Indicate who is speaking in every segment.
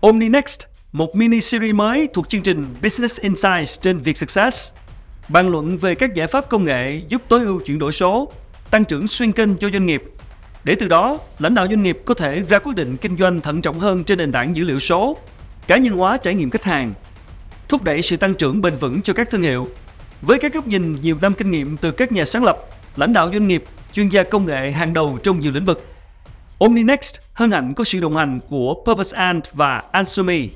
Speaker 1: OmniNext, một mini series mới thuộc chương trình Business Insights trên Vietsuccess, bàn luận về các giải pháp công nghệ giúp tối ưu chuyển đổi số, tăng trưởng xuyên kênh cho doanh nghiệp. Để từ đó, lãnh đạo doanh nghiệp có thể ra quyết định kinh doanh thận trọng hơn trên nền tảng dữ liệu số, cá nhân hóa trải nghiệm khách hàng, thúc đẩy sự tăng trưởng bền vững cho các thương hiệu. Với các góc nhìn nhiều năm kinh nghiệm từ các nhà sáng lập, lãnh đạo doanh nghiệp, chuyên gia công nghệ hàng đầu trong nhiều lĩnh vực, OmniNext hân hạnh có sự đồng hành của Purpose Ant và Ansumi.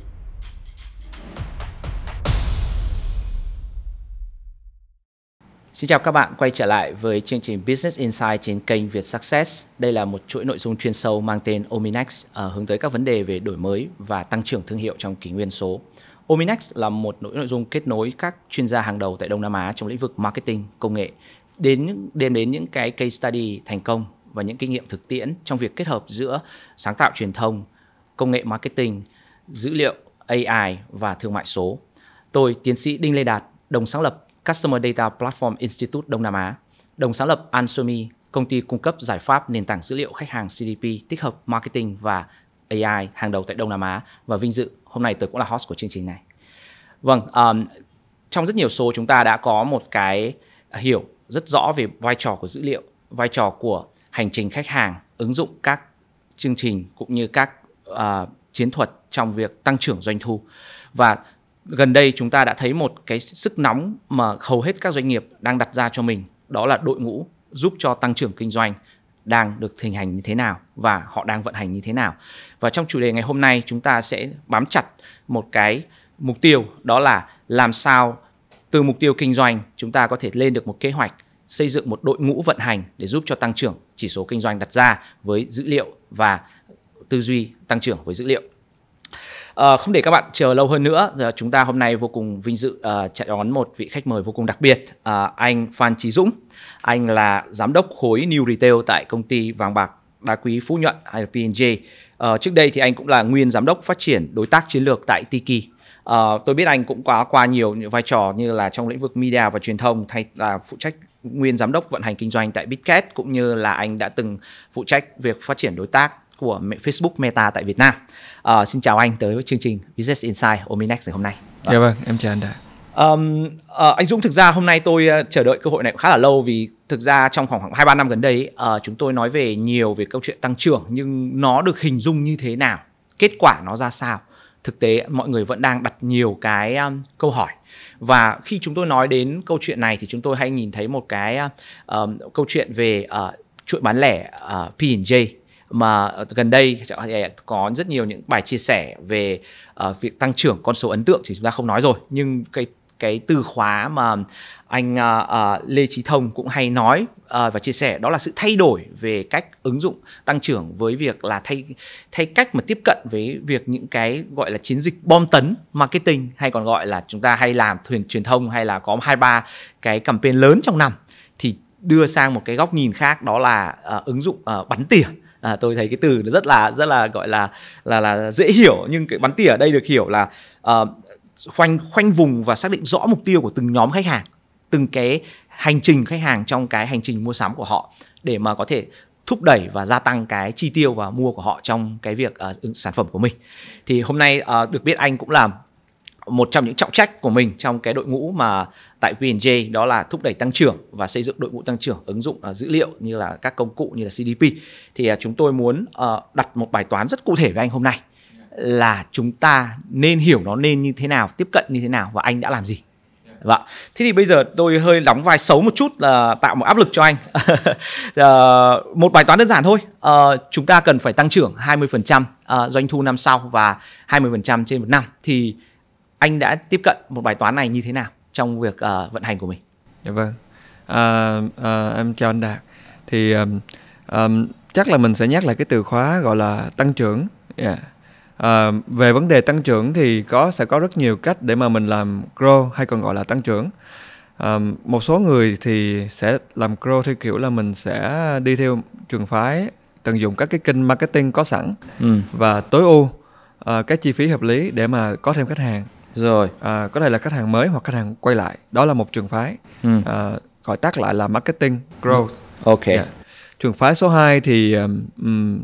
Speaker 2: Xin chào các bạn quay trở lại với chương trình Business Insight trên kênh Việt Success. Đây là một chuỗi nội dung chuyên sâu mang tên Ominex uh, à, hướng tới các vấn đề về đổi mới và tăng trưởng thương hiệu trong kỷ nguyên số. Ominex là một nội dung kết nối các chuyên gia hàng đầu tại Đông Nam Á trong lĩnh vực marketing, công nghệ đến đem đến những cái case study thành công và những kinh nghiệm thực tiễn trong việc kết hợp giữa sáng tạo truyền thông, công nghệ marketing, dữ liệu, AI và thương mại số. Tôi, tiến sĩ Đinh Lê Đạt, đồng sáng lập Customer Data Platform Institute Đông Nam Á, đồng sáng lập Ansomi, công ty cung cấp giải pháp nền tảng dữ liệu khách hàng CDP tích hợp marketing và AI hàng đầu tại Đông Nam Á và vinh dự hôm nay tôi cũng là host của chương trình này. Vâng, um, trong rất nhiều số chúng ta đã có một cái hiểu rất rõ về vai trò của dữ liệu, vai trò của hành trình khách hàng, ứng dụng các chương trình cũng như các uh, chiến thuật trong việc tăng trưởng doanh thu. Và gần đây chúng ta đã thấy một cái sức nóng mà hầu hết các doanh nghiệp đang đặt ra cho mình, đó là đội ngũ giúp cho tăng trưởng kinh doanh đang được hình hành như thế nào và họ đang vận hành như thế nào. Và trong chủ đề ngày hôm nay chúng ta sẽ bám chặt một cái mục tiêu đó là làm sao từ mục tiêu kinh doanh chúng ta có thể lên được một kế hoạch xây dựng một đội ngũ vận hành để giúp cho tăng trưởng chỉ số kinh doanh đặt ra với dữ liệu và tư duy tăng trưởng với dữ liệu. À, không để các bạn chờ lâu hơn nữa, chúng ta hôm nay vô cùng vinh dự ờ, uh, chạy đón một vị khách mời vô cùng đặc biệt, uh, anh Phan Trí Dũng. Anh là giám đốc khối New Retail tại công ty vàng bạc đá quý Phú Nhuận IPNJ. Uh, trước đây thì anh cũng là nguyên giám đốc phát triển đối tác chiến lược tại Tiki. Uh, tôi biết anh cũng có qua nhiều những vai trò như là trong lĩnh vực media và truyền thông thay là phụ trách nguyên giám đốc vận hành kinh doanh tại Bitcat cũng như là anh đã từng phụ trách việc phát triển đối tác của Facebook Meta tại Việt Nam. Uh, xin chào anh tới chương trình Business Insight Ominex ngày hôm nay.
Speaker 3: Dạ vâng, em chào anh đã.
Speaker 2: Um, uh, anh Dũng thực ra hôm nay tôi uh, chờ đợi cơ hội này khá là lâu vì thực ra trong khoảng hai ba năm gần đây uh, chúng tôi nói về nhiều về câu chuyện tăng trưởng nhưng nó được hình dung như thế nào, kết quả nó ra sao. Thực tế mọi người vẫn đang đặt nhiều cái um, câu hỏi và khi chúng tôi nói đến câu chuyện này thì chúng tôi hay nhìn thấy một cái uh, câu chuyện về uh, chuỗi bán lẻ ờ, uh, P&J mà gần đây có rất nhiều những bài chia sẻ về uh, việc tăng trưởng con số ấn tượng thì chúng ta không nói rồi. Nhưng cái cái từ khóa mà anh uh, uh, Lê Trí Thông cũng hay nói uh, và chia sẻ đó là sự thay đổi về cách ứng dụng tăng trưởng với việc là thay thay cách mà tiếp cận với việc những cái gọi là chiến dịch bom tấn marketing hay còn gọi là chúng ta hay làm thuyền truyền thông hay là có hai ba cái campaign lớn trong năm thì đưa sang một cái góc nhìn khác đó là uh, ứng dụng uh, bắn tỉa. À, tôi thấy cái từ nó rất là rất là gọi là là là dễ hiểu nhưng cái bắn tỉa ở đây được hiểu là uh, khoanh khoanh vùng và xác định rõ mục tiêu của từng nhóm khách hàng từng cái hành trình khách hàng trong cái hành trình mua sắm của họ để mà có thể thúc đẩy và gia tăng cái chi tiêu và mua của họ trong cái việc uh, sản phẩm của mình. Thì hôm nay uh, được biết anh cũng là một trong những trọng trách của mình trong cái đội ngũ mà tại P&J đó là thúc đẩy tăng trưởng và xây dựng đội ngũ tăng trưởng ứng dụng uh, dữ liệu như là các công cụ như là CDP thì uh, chúng tôi muốn uh, đặt một bài toán rất cụ thể với anh hôm nay là chúng ta nên hiểu nó nên như thế nào tiếp cận như thế nào và anh đã làm gì Vâng. Thế thì bây giờ tôi hơi đóng vai xấu một chút là tạo một áp lực cho anh. uh, một bài toán đơn giản thôi. Uh, chúng ta cần phải tăng trưởng 20% uh, doanh thu năm sau và 20% trên một năm thì anh đã tiếp cận một bài toán này như thế nào trong việc uh, vận hành của mình?
Speaker 3: Dạ vâng. Uh, uh, em chào anh Đạt. Thì um, um, chắc là mình sẽ nhắc lại cái từ khóa gọi là tăng trưởng. Yeah à, về vấn đề tăng trưởng thì có sẽ có rất nhiều cách để mà mình làm grow hay còn gọi là tăng trưởng à, một số người thì sẽ làm grow theo kiểu là mình sẽ đi theo trường phái tận dụng các cái kênh marketing có sẵn ừ. và tối ưu uh, cái chi phí hợp lý để mà có thêm khách hàng
Speaker 2: rồi
Speaker 3: à, có thể là khách hàng mới hoặc khách hàng quay lại đó là một trường phái ừ. à, gọi tắt lại là marketing growth
Speaker 2: ok yeah. Dạ.
Speaker 3: trường phái số 2 thì um,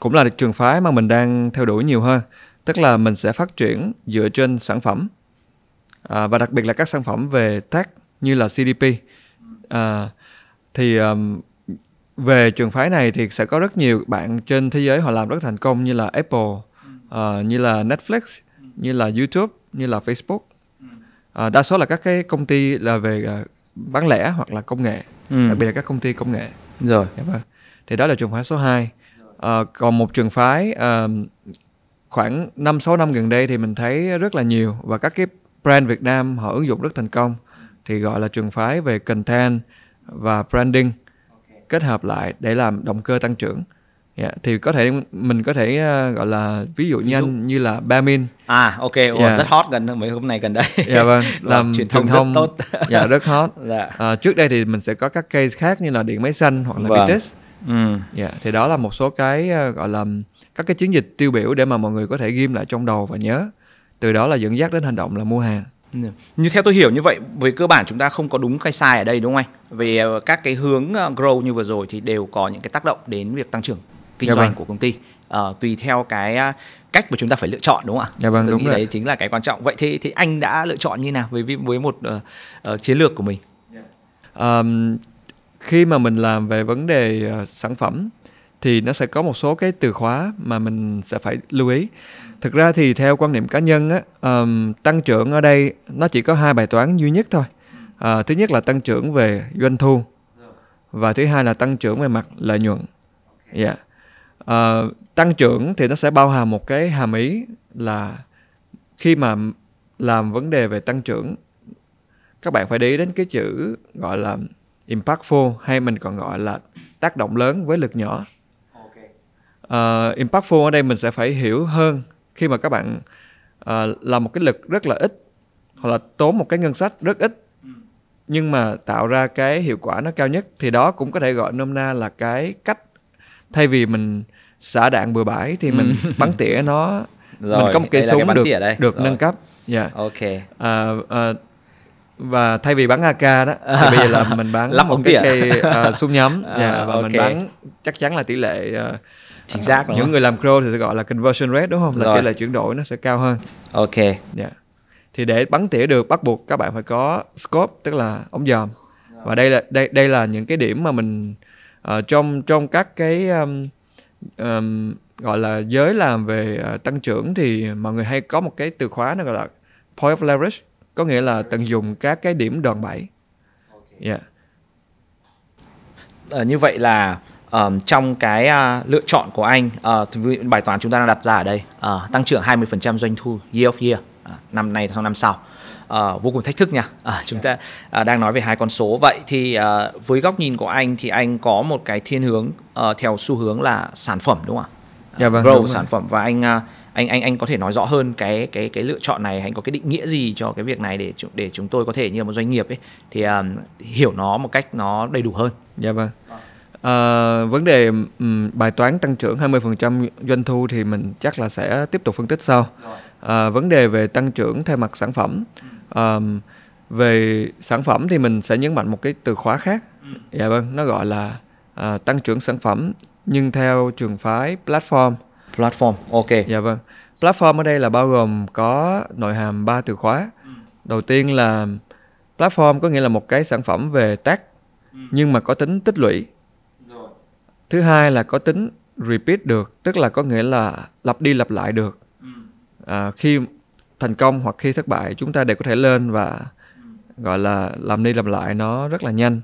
Speaker 3: cũng là trường phái mà mình đang theo đuổi nhiều hơn tức là mình sẽ phát triển dựa trên sản phẩm à, và đặc biệt là các sản phẩm về tech như là CDP à, thì um, về trường phái này thì sẽ có rất nhiều bạn trên thế giới họ làm rất thành công như là Apple, uh, như là Netflix, như là YouTube, như là Facebook. Uh, đa số là các cái công ty là về uh, bán lẻ hoặc là công nghệ,
Speaker 2: Ừ.
Speaker 3: đặc biệt là các công ty công nghệ.
Speaker 2: rồi
Speaker 3: Dạ vâng. Thì đó là trường phái số 2. Ờ, còn một trường phái ờ, khoảng 5 6 năm gần đây thì mình thấy rất là nhiều và các cái brand Việt Nam họ ứng dụng rất thành công thì gọi là trường phái về content và branding kết hợp lại để làm động cơ tăng trưởng. Dạ, thì có thể mình có thể ờ, gọi là ví dụ
Speaker 2: Ví
Speaker 3: như
Speaker 2: dụ.
Speaker 3: anh như là Bamin
Speaker 2: à ok Ồ,
Speaker 3: Dạ.
Speaker 2: rất hot gần mấy hôm nay gần đây
Speaker 3: dạ vâng làm
Speaker 2: truyền thông
Speaker 3: thông,
Speaker 2: rất tốt.
Speaker 3: dạ rất hot
Speaker 2: dạ
Speaker 3: Ờ, trước đây thì mình sẽ có các case khác như là điện máy xanh hoặc là
Speaker 2: Vâng.
Speaker 3: Vitis
Speaker 2: ừ.
Speaker 3: Dạ, thì đó là một số cái ờ, gọi là các cái chiến dịch tiêu biểu để mà mọi người có thể ghim lại trong đầu và nhớ. Từ đó là dẫn dắt đến hành động là mua hàng.
Speaker 2: Ừ. Như theo tôi hiểu như vậy, với cơ bản chúng ta không có đúng hay sai ở đây đúng không anh? Về ờ, các cái hướng ờ, grow như vừa rồi thì đều có những cái tác động đến việc tăng trưởng kinh
Speaker 3: Dạ
Speaker 2: doanh
Speaker 3: vâng.
Speaker 2: của công ty. Ờ, tùy theo cái cách mà chúng ta phải lựa chọn đúng không ạ?
Speaker 3: Dạ vâng,
Speaker 2: tôi
Speaker 3: đúng
Speaker 2: nghĩ
Speaker 3: rồi.
Speaker 2: đấy chính là cái quan trọng. Vậy thì thì anh đã lựa chọn như nào với với- một ờ, ờ, chiến lược của mình?
Speaker 3: Ờm, khi mà mình làm về vấn đề uh, sản phẩm thì nó sẽ có một số cái từ khóa mà mình sẽ phải lưu ý. Thực ra thì theo quan niệm cá nhân á, um, tăng trưởng ở đây nó chỉ có hai bài toán duy nhất thôi. Ờ, thứ nhất là tăng trưởng về doanh thu và thứ hai là tăng trưởng về mặt lợi nhuận. yeah. Ờ, tăng trưởng thì nó sẽ bao hàm một cái hàm ý là khi mà làm vấn đề về tăng trưởng các bạn phải để ý đến cái chữ gọi là impactful hay mình còn gọi là tác động lớn với lực nhỏ. Ờ, impactful ở đây mình sẽ phải hiểu hơn khi mà các bạn ờ, làm một cái lực rất là ít hoặc là tốn một cái ngân sách rất ít nhưng mà tạo ra cái hiệu quả nó cao nhất thì đó cũng có thể gọi nôm na là cái cách thay vì mình xả đạn bừa bãi thì mình bắn tỉa nó
Speaker 2: Rồi,
Speaker 3: mình có một cây súng được
Speaker 2: đây.
Speaker 3: được
Speaker 2: Rồi.
Speaker 3: nâng cấp. Dạ.
Speaker 2: Ok.
Speaker 3: À, à, và thay vì bắn AK đó thì bây giờ là mình bắn
Speaker 2: Lắp
Speaker 3: một cái
Speaker 2: tỉa.
Speaker 3: cây à, súng nhắm
Speaker 2: À,
Speaker 3: dạ, và mình
Speaker 2: ok.
Speaker 3: bắn chắc chắn là tỷ lệ à,
Speaker 2: Chính xác
Speaker 3: những người làm pro thì sẽ gọi là conversion rate đúng không là
Speaker 2: Rồi.
Speaker 3: tỷ lệ chuyển đổi nó sẽ cao hơn
Speaker 2: Ok.
Speaker 3: dạ thì để bắn tỉa được bắt buộc các bạn phải có scope tức là ống dòm và đây là đây đây là những cái điểm mà mình ờ, trong trong các cái um, um, gọi là giới làm về ờ, tăng trưởng thì mọi người hay có một cái từ khóa nó gọi là point of leverage có nghĩa là tận dụng các cái điểm đòn bẩy. Dạ
Speaker 2: Ờ, như vậy là ờm, trong cái à, lựa chọn của anh ví- bài toán chúng ta đang đặt ra ở đây ờ, tăng trưởng 20% doanh thu year of year à, năm nay sang năm sau. Ờ, vô cùng thách thức nha. À, chúng ta à, đang nói về hai con số. Vậy thì à, với góc nhìn của anh thì anh có một cái thiên hướng ờ, theo xu hướng là sản phẩm đúng không ạ?
Speaker 3: Dạ vâng,
Speaker 2: grow
Speaker 3: đúng rồi.
Speaker 2: sản phẩm và anh à, anh anh anh có thể nói rõ hơn cái cái cái lựa chọn này anh có cái định nghĩa gì cho cái việc này để để chúng tôi có thể như là một doanh nghiệp ấy thì à, hiểu nó một cách nó đầy đủ hơn
Speaker 3: Dạ vâng. Ờ, vấn đề ừm, bài toán tăng trưởng 20% doanh thu thì mình chắc là sẽ tiếp tục phân tích sau. Ờ, vấn đề về tăng trưởng theo mặt sản phẩm. Ờm, về sản phẩm thì mình sẽ nhấn mạnh một cái từ khóa khác. Dạ vâng, nó gọi là à, tăng trưởng sản phẩm nhưng theo trường phái platform.
Speaker 2: Platform ok
Speaker 3: Dạ vâng. Platform ở đây là bao gồm có nội hàm ba từ khóa. Đầu tiên là platform có nghĩa là một cái sản phẩm về tech nhưng mà có tính tích lũy. Thứ hai là có tính repeat được, tức là có nghĩa là lặp đi lặp lại được. À, khi thành công hoặc khi thất bại chúng ta đều có thể lên và gọi là làm đi làm lại nó rất là nhanh.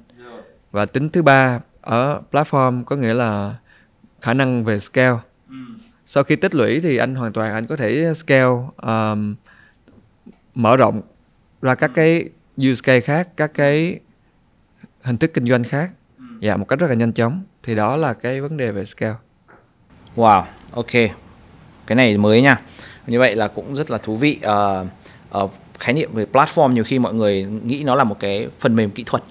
Speaker 3: Và tính thứ ba ở platform có nghĩa là khả năng về scale sau khi tích lũy thì anh hoàn toàn anh có thể scale um, mở rộng ra các cái use case khác các cái hình thức kinh doanh khác dạ một cách rất là nhanh chóng thì đó là cái vấn đề về scale
Speaker 2: Wow, ok. Cái này mới nha. Như vậy là cũng rất là thú vị. Ờ, ờ, khái niệm về platform nhiều khi mọi người nghĩ nó là một cái phần mềm kỹ thuật.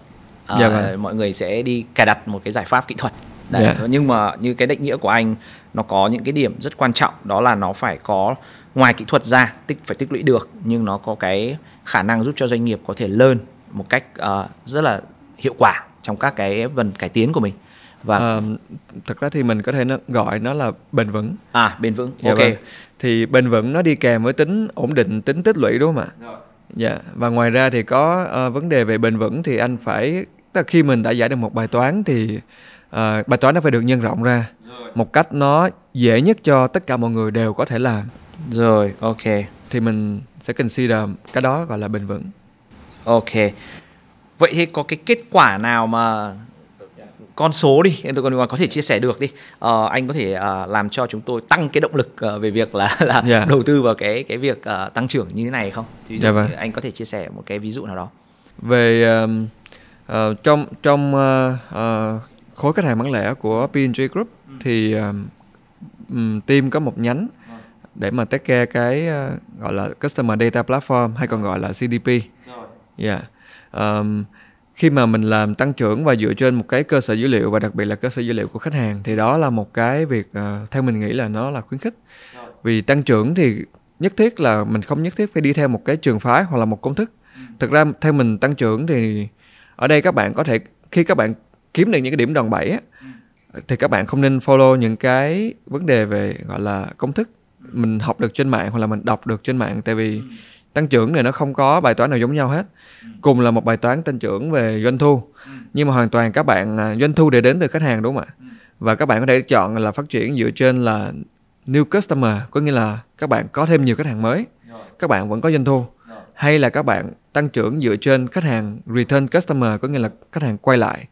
Speaker 2: Ờ,
Speaker 3: Dạ vâng.
Speaker 2: Mọi người sẽ đi cài đặt một cái giải pháp kỹ thuật. Đấy.
Speaker 3: Dạ.
Speaker 2: Nhưng mà như cái định nghĩa của anh nó có những cái điểm rất quan trọng đó là nó phải có ngoài kỹ thuật ra tích phải tích lũy được nhưng nó có cái khả năng giúp cho doanh nghiệp có thể learn một cách ờ, rất là hiệu quả trong các cái phần cải tiến của mình Vâng.
Speaker 3: Ờ, thật ra thì mình có thể nó gọi nó là bền vững
Speaker 2: À bền vững.
Speaker 3: Dạ
Speaker 2: ok.
Speaker 3: vâng. thì bền vững nó đi kèm với tính ổn định tính tích lũy đúng không ạ dạ và ngoài ra thì có ờ, vấn đề về bền vững thì anh phải tức là khi mình đã giải được một bài toán thì ờ, bài toán nó phải được nhân rộng ra một cách nó dễ nhất cho tất cả mọi người đều có thể làm
Speaker 2: Rồi, ok.
Speaker 3: thì mình sẽ consider cái đó gọi là bền vững
Speaker 2: Ok. Vậy thì có cái kết quả nào mà con số đi, tôi còn có thể chia sẻ được đi. Ờ, anh có thể ờ, làm cho chúng tôi tăng cái động lực ờ, về việc là là
Speaker 3: Dạ.
Speaker 2: đầu tư vào cái cái việc ờ, tăng trưởng như thế này không? Thì ví dụ
Speaker 3: Dạ vâng.
Speaker 2: anh có thể chia sẻ một cái ví dụ nào đó.
Speaker 3: về um, ờ, trong trong ờ, ờ, khối khách hàng bán lẻ của P&G Group thì um, team có một nhánh để mà take care cái ờ, gọi là Customer Data Platform hay còn gọi là CDP. Yeah. Um, khi mà mình làm tăng trưởng và dựa trên một cái cơ sở dữ liệu và đặc biệt là cơ sở dữ liệu của khách hàng thì đó là một cái việc ờ, theo mình nghĩ là nó là khuyến khích. Vì tăng trưởng thì nhất thiết là mình không nhất thiết phải đi theo một cái trường phái hoặc là một công thức. Thực ra theo mình tăng trưởng thì ở đây các bạn có thể khi các bạn kiếm được những cái điểm đòn bẩy á, thì các bạn không nên follow những cái vấn đề về gọi là công thức. Mình học được trên mạng hoặc là mình đọc được trên mạng tại vì tăng trưởng này nó không có bài toán nào giống nhau hết. Cùng là một bài toán tăng trưởng về doanh thu. Nhưng mà hoàn toàn các bạn à, doanh thu để đến từ khách hàng đúng không ạ? Và các bạn có thể chọn là phát triển dựa trên là new customer có nghĩa là các bạn có thêm nhiều khách hàng mới. Các bạn vẫn có doanh thu. Hay là các bạn tăng trưởng dựa trên khách hàng return customer có nghĩa là khách hàng quay lại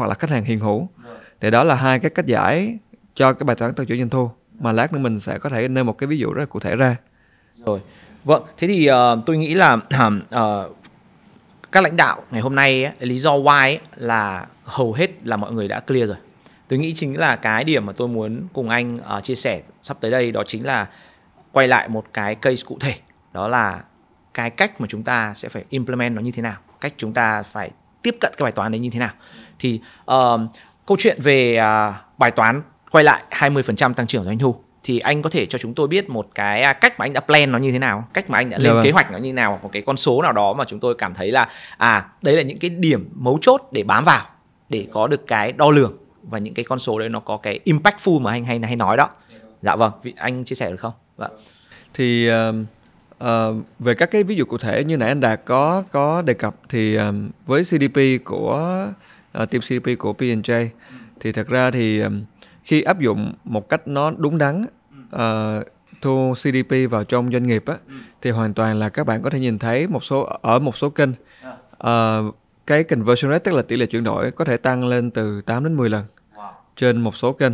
Speaker 3: hoặc là khách hàng hiện hữu thì đó là hai cái cách giải cho cái bài toán tăng trưởng doanh thu mà lát nữa mình sẽ có thể nêu một cái ví dụ rất là cụ thể ra
Speaker 2: Rồi. Vâng, thế thì uh, tôi nghĩ là uh, các lãnh đạo ngày hôm nay ấy, lý do why ấy, là hầu hết là mọi người đã clear rồi. Tôi nghĩ chính là cái điểm mà tôi muốn cùng anh uh, chia sẻ sắp tới đây đó chính là quay lại một cái case cụ thể. Đó là cái cách mà chúng ta sẽ phải implement nó như thế nào, cách chúng ta phải tiếp cận cái bài toán đấy như thế nào. Thì ờ, câu chuyện về à, bài toán quay lại 20% tăng trưởng doanh thu thì anh có thể cho chúng tôi biết một cái à, cách mà anh đã plan nó như thế nào, cách mà anh đã
Speaker 3: Dạ
Speaker 2: lên
Speaker 3: vâng.
Speaker 2: kế hoạch nó như thế nào, một cái con số nào đó mà chúng tôi cảm thấy là à đấy là những cái điểm mấu chốt để bám vào để có được cái đo lường và những cái con số đấy nó có cái impactful mà anh hay hay nói đó. Dạ vâng, anh chia sẻ được không? Vâng.
Speaker 3: thì ờ, về các cái ví dụ cụ thể như nãy anh Đạt có có đề cập thì um, với CDP của uh, team CDP của P&J thì thật ra thì um, khi áp dụng một cách nó đúng đắn uh, thu CDP vào trong doanh nghiệp á thì hoàn toàn là các bạn có thể nhìn thấy một số ở một số kênh ờ, cái conversion rate tức là tỷ lệ chuyển đổi có thể tăng lên từ 8 đến 10 lần trên một số kênh.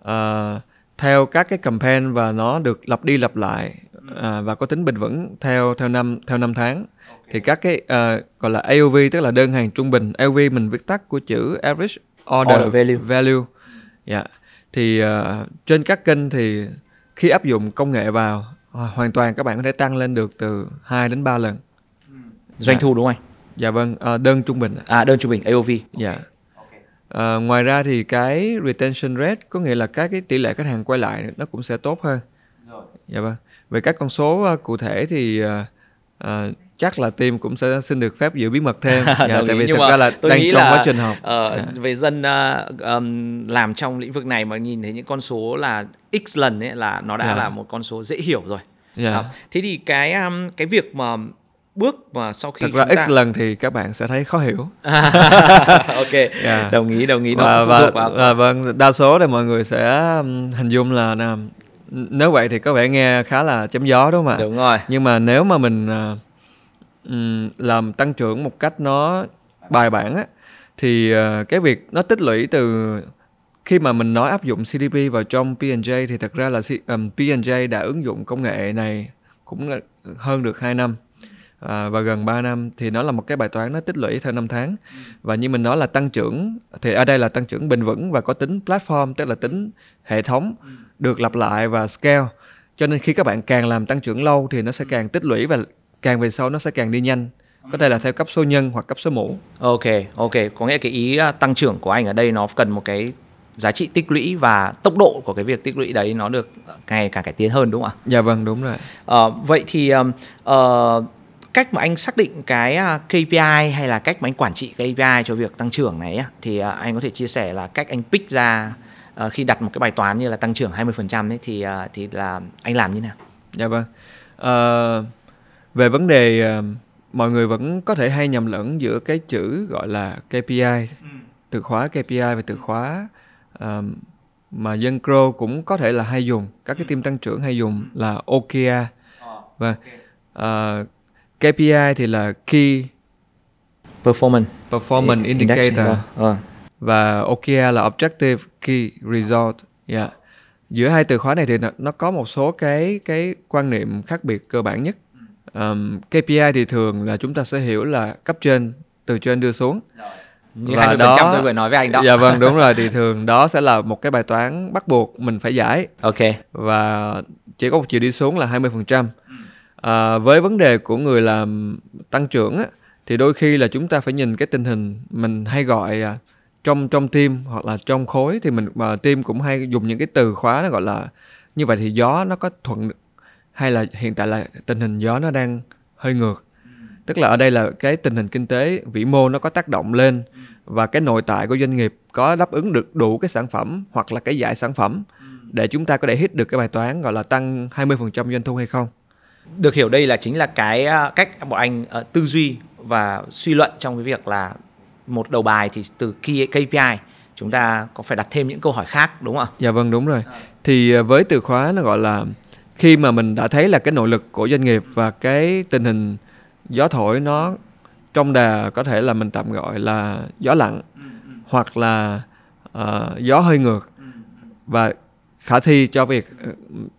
Speaker 3: Ờ, theo các cái campaign và nó được lặp đi lặp lại à, và có tính bền vững theo theo năm theo năm tháng thì các cái ờ, gọi là AOV tức là đơn hàng trung bình AOV mình viết tắt của chữ average order,
Speaker 2: Order value.
Speaker 3: value Dạ. thì ờ, trên các kênh thì khi áp dụng công nghệ vào à, hoàn toàn các bạn có thể tăng lên được từ 2 đến 3 lần
Speaker 2: Doanh thu đúng không anh?
Speaker 3: dạ vâng ờ, đơn trung bình.
Speaker 2: À đơn trung bình AOV.
Speaker 3: Dạ. Ờ, ngoài ra thì cái retention rate có nghĩa là các cái tỷ lệ khách hàng quay lại nó cũng sẽ tốt hơn. Dạ vâng. Về các con số ờ, cụ thể thì ờ, ờ, chắc là team cũng sẽ xin được phép giữ bí mật thêm. dạ, tại vì thực ra là
Speaker 2: tôi
Speaker 3: đang
Speaker 2: nghĩ
Speaker 3: trong
Speaker 2: là,
Speaker 3: quá trình học.
Speaker 2: ờ,
Speaker 3: Dạ.
Speaker 2: về dân ờ, ờm, làm trong lĩnh vực này mà nhìn thấy những con số là x lần ấy là nó đã
Speaker 3: Dạ.
Speaker 2: là một con số dễ hiểu rồi.
Speaker 3: Dạ.
Speaker 2: Đó. Thế thì cái um, cái việc mà bước mà sau khi
Speaker 3: Thật ra
Speaker 2: chúng ta
Speaker 3: X lần thì các bạn sẽ thấy khó hiểu.
Speaker 2: ok
Speaker 3: Dạ.
Speaker 2: đồng ý đồng ý
Speaker 3: và, và,
Speaker 2: vào
Speaker 3: và vâng đa số thì mọi người sẽ um, hình dung là nếu vậy thì có vẻ nghe khá là chém gió đúng không ạ?
Speaker 2: đúng rồi
Speaker 3: nhưng mà nếu mà mình à, ừm, làm tăng trưởng một cách nó bài bản á thì ờ, cái việc nó tích lũy từ khi mà mình nói áp dụng CDP vào trong P&J thì thật ra là C- ừm, P&J đã ứng dụng công nghệ này cũng là hơn được 2 năm à, và gần 3 năm. Thì nó là một cái bài toán nó tích lũy theo năm tháng. Và như mình nói là tăng trưởng thì ở đây là tăng trưởng bền vững và có tính platform tức là tính hệ thống được lặp lại và scale. Cho nên khi các bạn càng làm tăng trưởng lâu thì nó sẽ càng tích lũy và càng về sau nó sẽ càng đi nhanh. Có thể là theo cấp số nhân hoặc cấp số mũ
Speaker 2: ok ok. Có nghĩa cái ý uh, tăng trưởng của anh ở đây nó cần một cái giá trị tích lũy và tốc độ của cái việc tích lũy đấy nó được ngày càng cải tiến hơn đúng không ạ?
Speaker 3: Dạ vâng đúng rồi.
Speaker 2: Ờ, vậy thì ờ, cách mà anh xác định cái à, KPI hay là cách mà anh quản trị KPI cho việc tăng trưởng này thì à, anh có thể chia sẻ là cách anh pick ra à, khi đặt một cái bài toán như là tăng trưởng 20% ấy thì à, thì là anh làm như nào?
Speaker 3: Dạ vâng. Ờ, về vấn đề ờ, mọi người vẫn có thể hay nhầm lẫn giữa cái chữ gọi là KPI, từ khóa KPI và từ khóa ờm, mà dân Crow cũng có thể là hay dùng, các cái team tăng trưởng hay dùng là OKR. Vâng. Ờ, KPI thì là Key
Speaker 2: Performance
Speaker 3: Performance Indicator
Speaker 2: vâng.
Speaker 3: và OKR là Objective Key Result. Dạ. Giữa hai từ khóa này thì nó, nó có một số cái cái quan niệm khác biệt cơ bản nhất. Ờm, KPI thì thường là chúng ta sẽ hiểu là cấp trên từ trên đưa xuống.
Speaker 2: Như
Speaker 3: Và
Speaker 2: 20%
Speaker 3: đó-
Speaker 2: tôi vừa nói với anh đó.
Speaker 3: Dạ vâng đúng rồi thì thường đó sẽ là một cái bài toán bắt buộc mình phải giải
Speaker 2: Ok.
Speaker 3: và chỉ có một chiều đi xuống là 20%. À, với vấn đề của người làm tăng trưởng á, thì đôi khi là chúng ta phải nhìn cái tình hình mình hay gọi à, trong trong team hoặc là trong khối thì mình mà team cũng hay dùng những cái từ khóa nó gọi là như vậy thì gió nó có thuận hay là hiện tại là tình hình gió nó đang hơi ngược tức là ở đây là cái tình hình kinh tế vĩ mô nó có tác động lên và cái nội tại của doanh nghiệp có đáp ứng được đủ cái sản phẩm hoặc là cái giải sản phẩm để chúng ta có thể hit được cái bài toán gọi là tăng 20% doanh thu hay không.
Speaker 2: Được hiểu đây là chính là cái à, cách bọn anh à, tư duy và suy luận trong cái việc là một đầu bài thì từ KPI chúng ta có phải đặt thêm những câu hỏi khác đúng không ạ?
Speaker 3: Dạ vâng đúng rồi. Thì à, với từ khóa nó gọi là khi mà mình đã thấy là cái nội lực của doanh nghiệp và cái tình hình gió thổi nó trong đà có thể là mình tạm gọi là gió lặng hoặc là ờ, gió hơi ngược và khả thi cho việc ờ,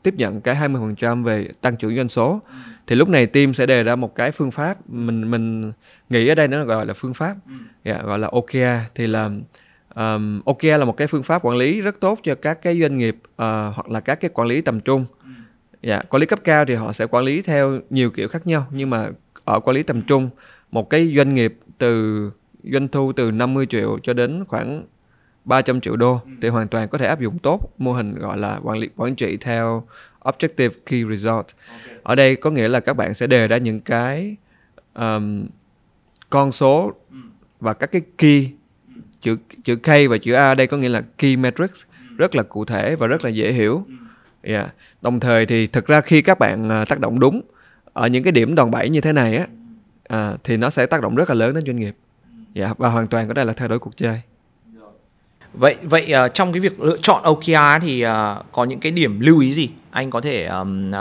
Speaker 3: tiếp nhận cái 20% về tăng trưởng doanh số. Thì lúc này team sẽ đề ra một cái phương pháp mình mình nghĩ ở đây nó gọi là phương pháp. Dạ, gọi là OKR thì là um, OKR là một cái phương pháp quản lý rất tốt cho các cái doanh nghiệp ờ, hoặc là các cái quản lý tầm trung dạ quản lý cấp cao thì họ sẽ quản lý theo nhiều kiểu khác nhau nhưng mà ở quản lý tầm trung một cái doanh nghiệp từ doanh thu từ 50 triệu cho đến khoảng 300 triệu đô thì hoàn toàn có thể áp dụng tốt mô hình gọi là quản lý quản trị theo Objective Key Result. Ở đây có nghĩa là các bạn sẽ đề ra những cái um, con số và các cái key chữ chữ K và chữ A đây có nghĩa là key metrics rất là cụ thể và rất là dễ hiểu. Yeah. Đồng thời thì thực ra khi các bạn à, tác động đúng ở những cái điểm đòn bẩy như thế này á à, thì nó sẽ tác động rất là lớn đến doanh nghiệp. Dạ và hoàn toàn có thể là thay đổi cuộc chơi.
Speaker 2: Vậy vậy ờ, trong cái việc lựa chọn OKR thì ờ, có những cái điểm lưu ý gì? Anh có thể um,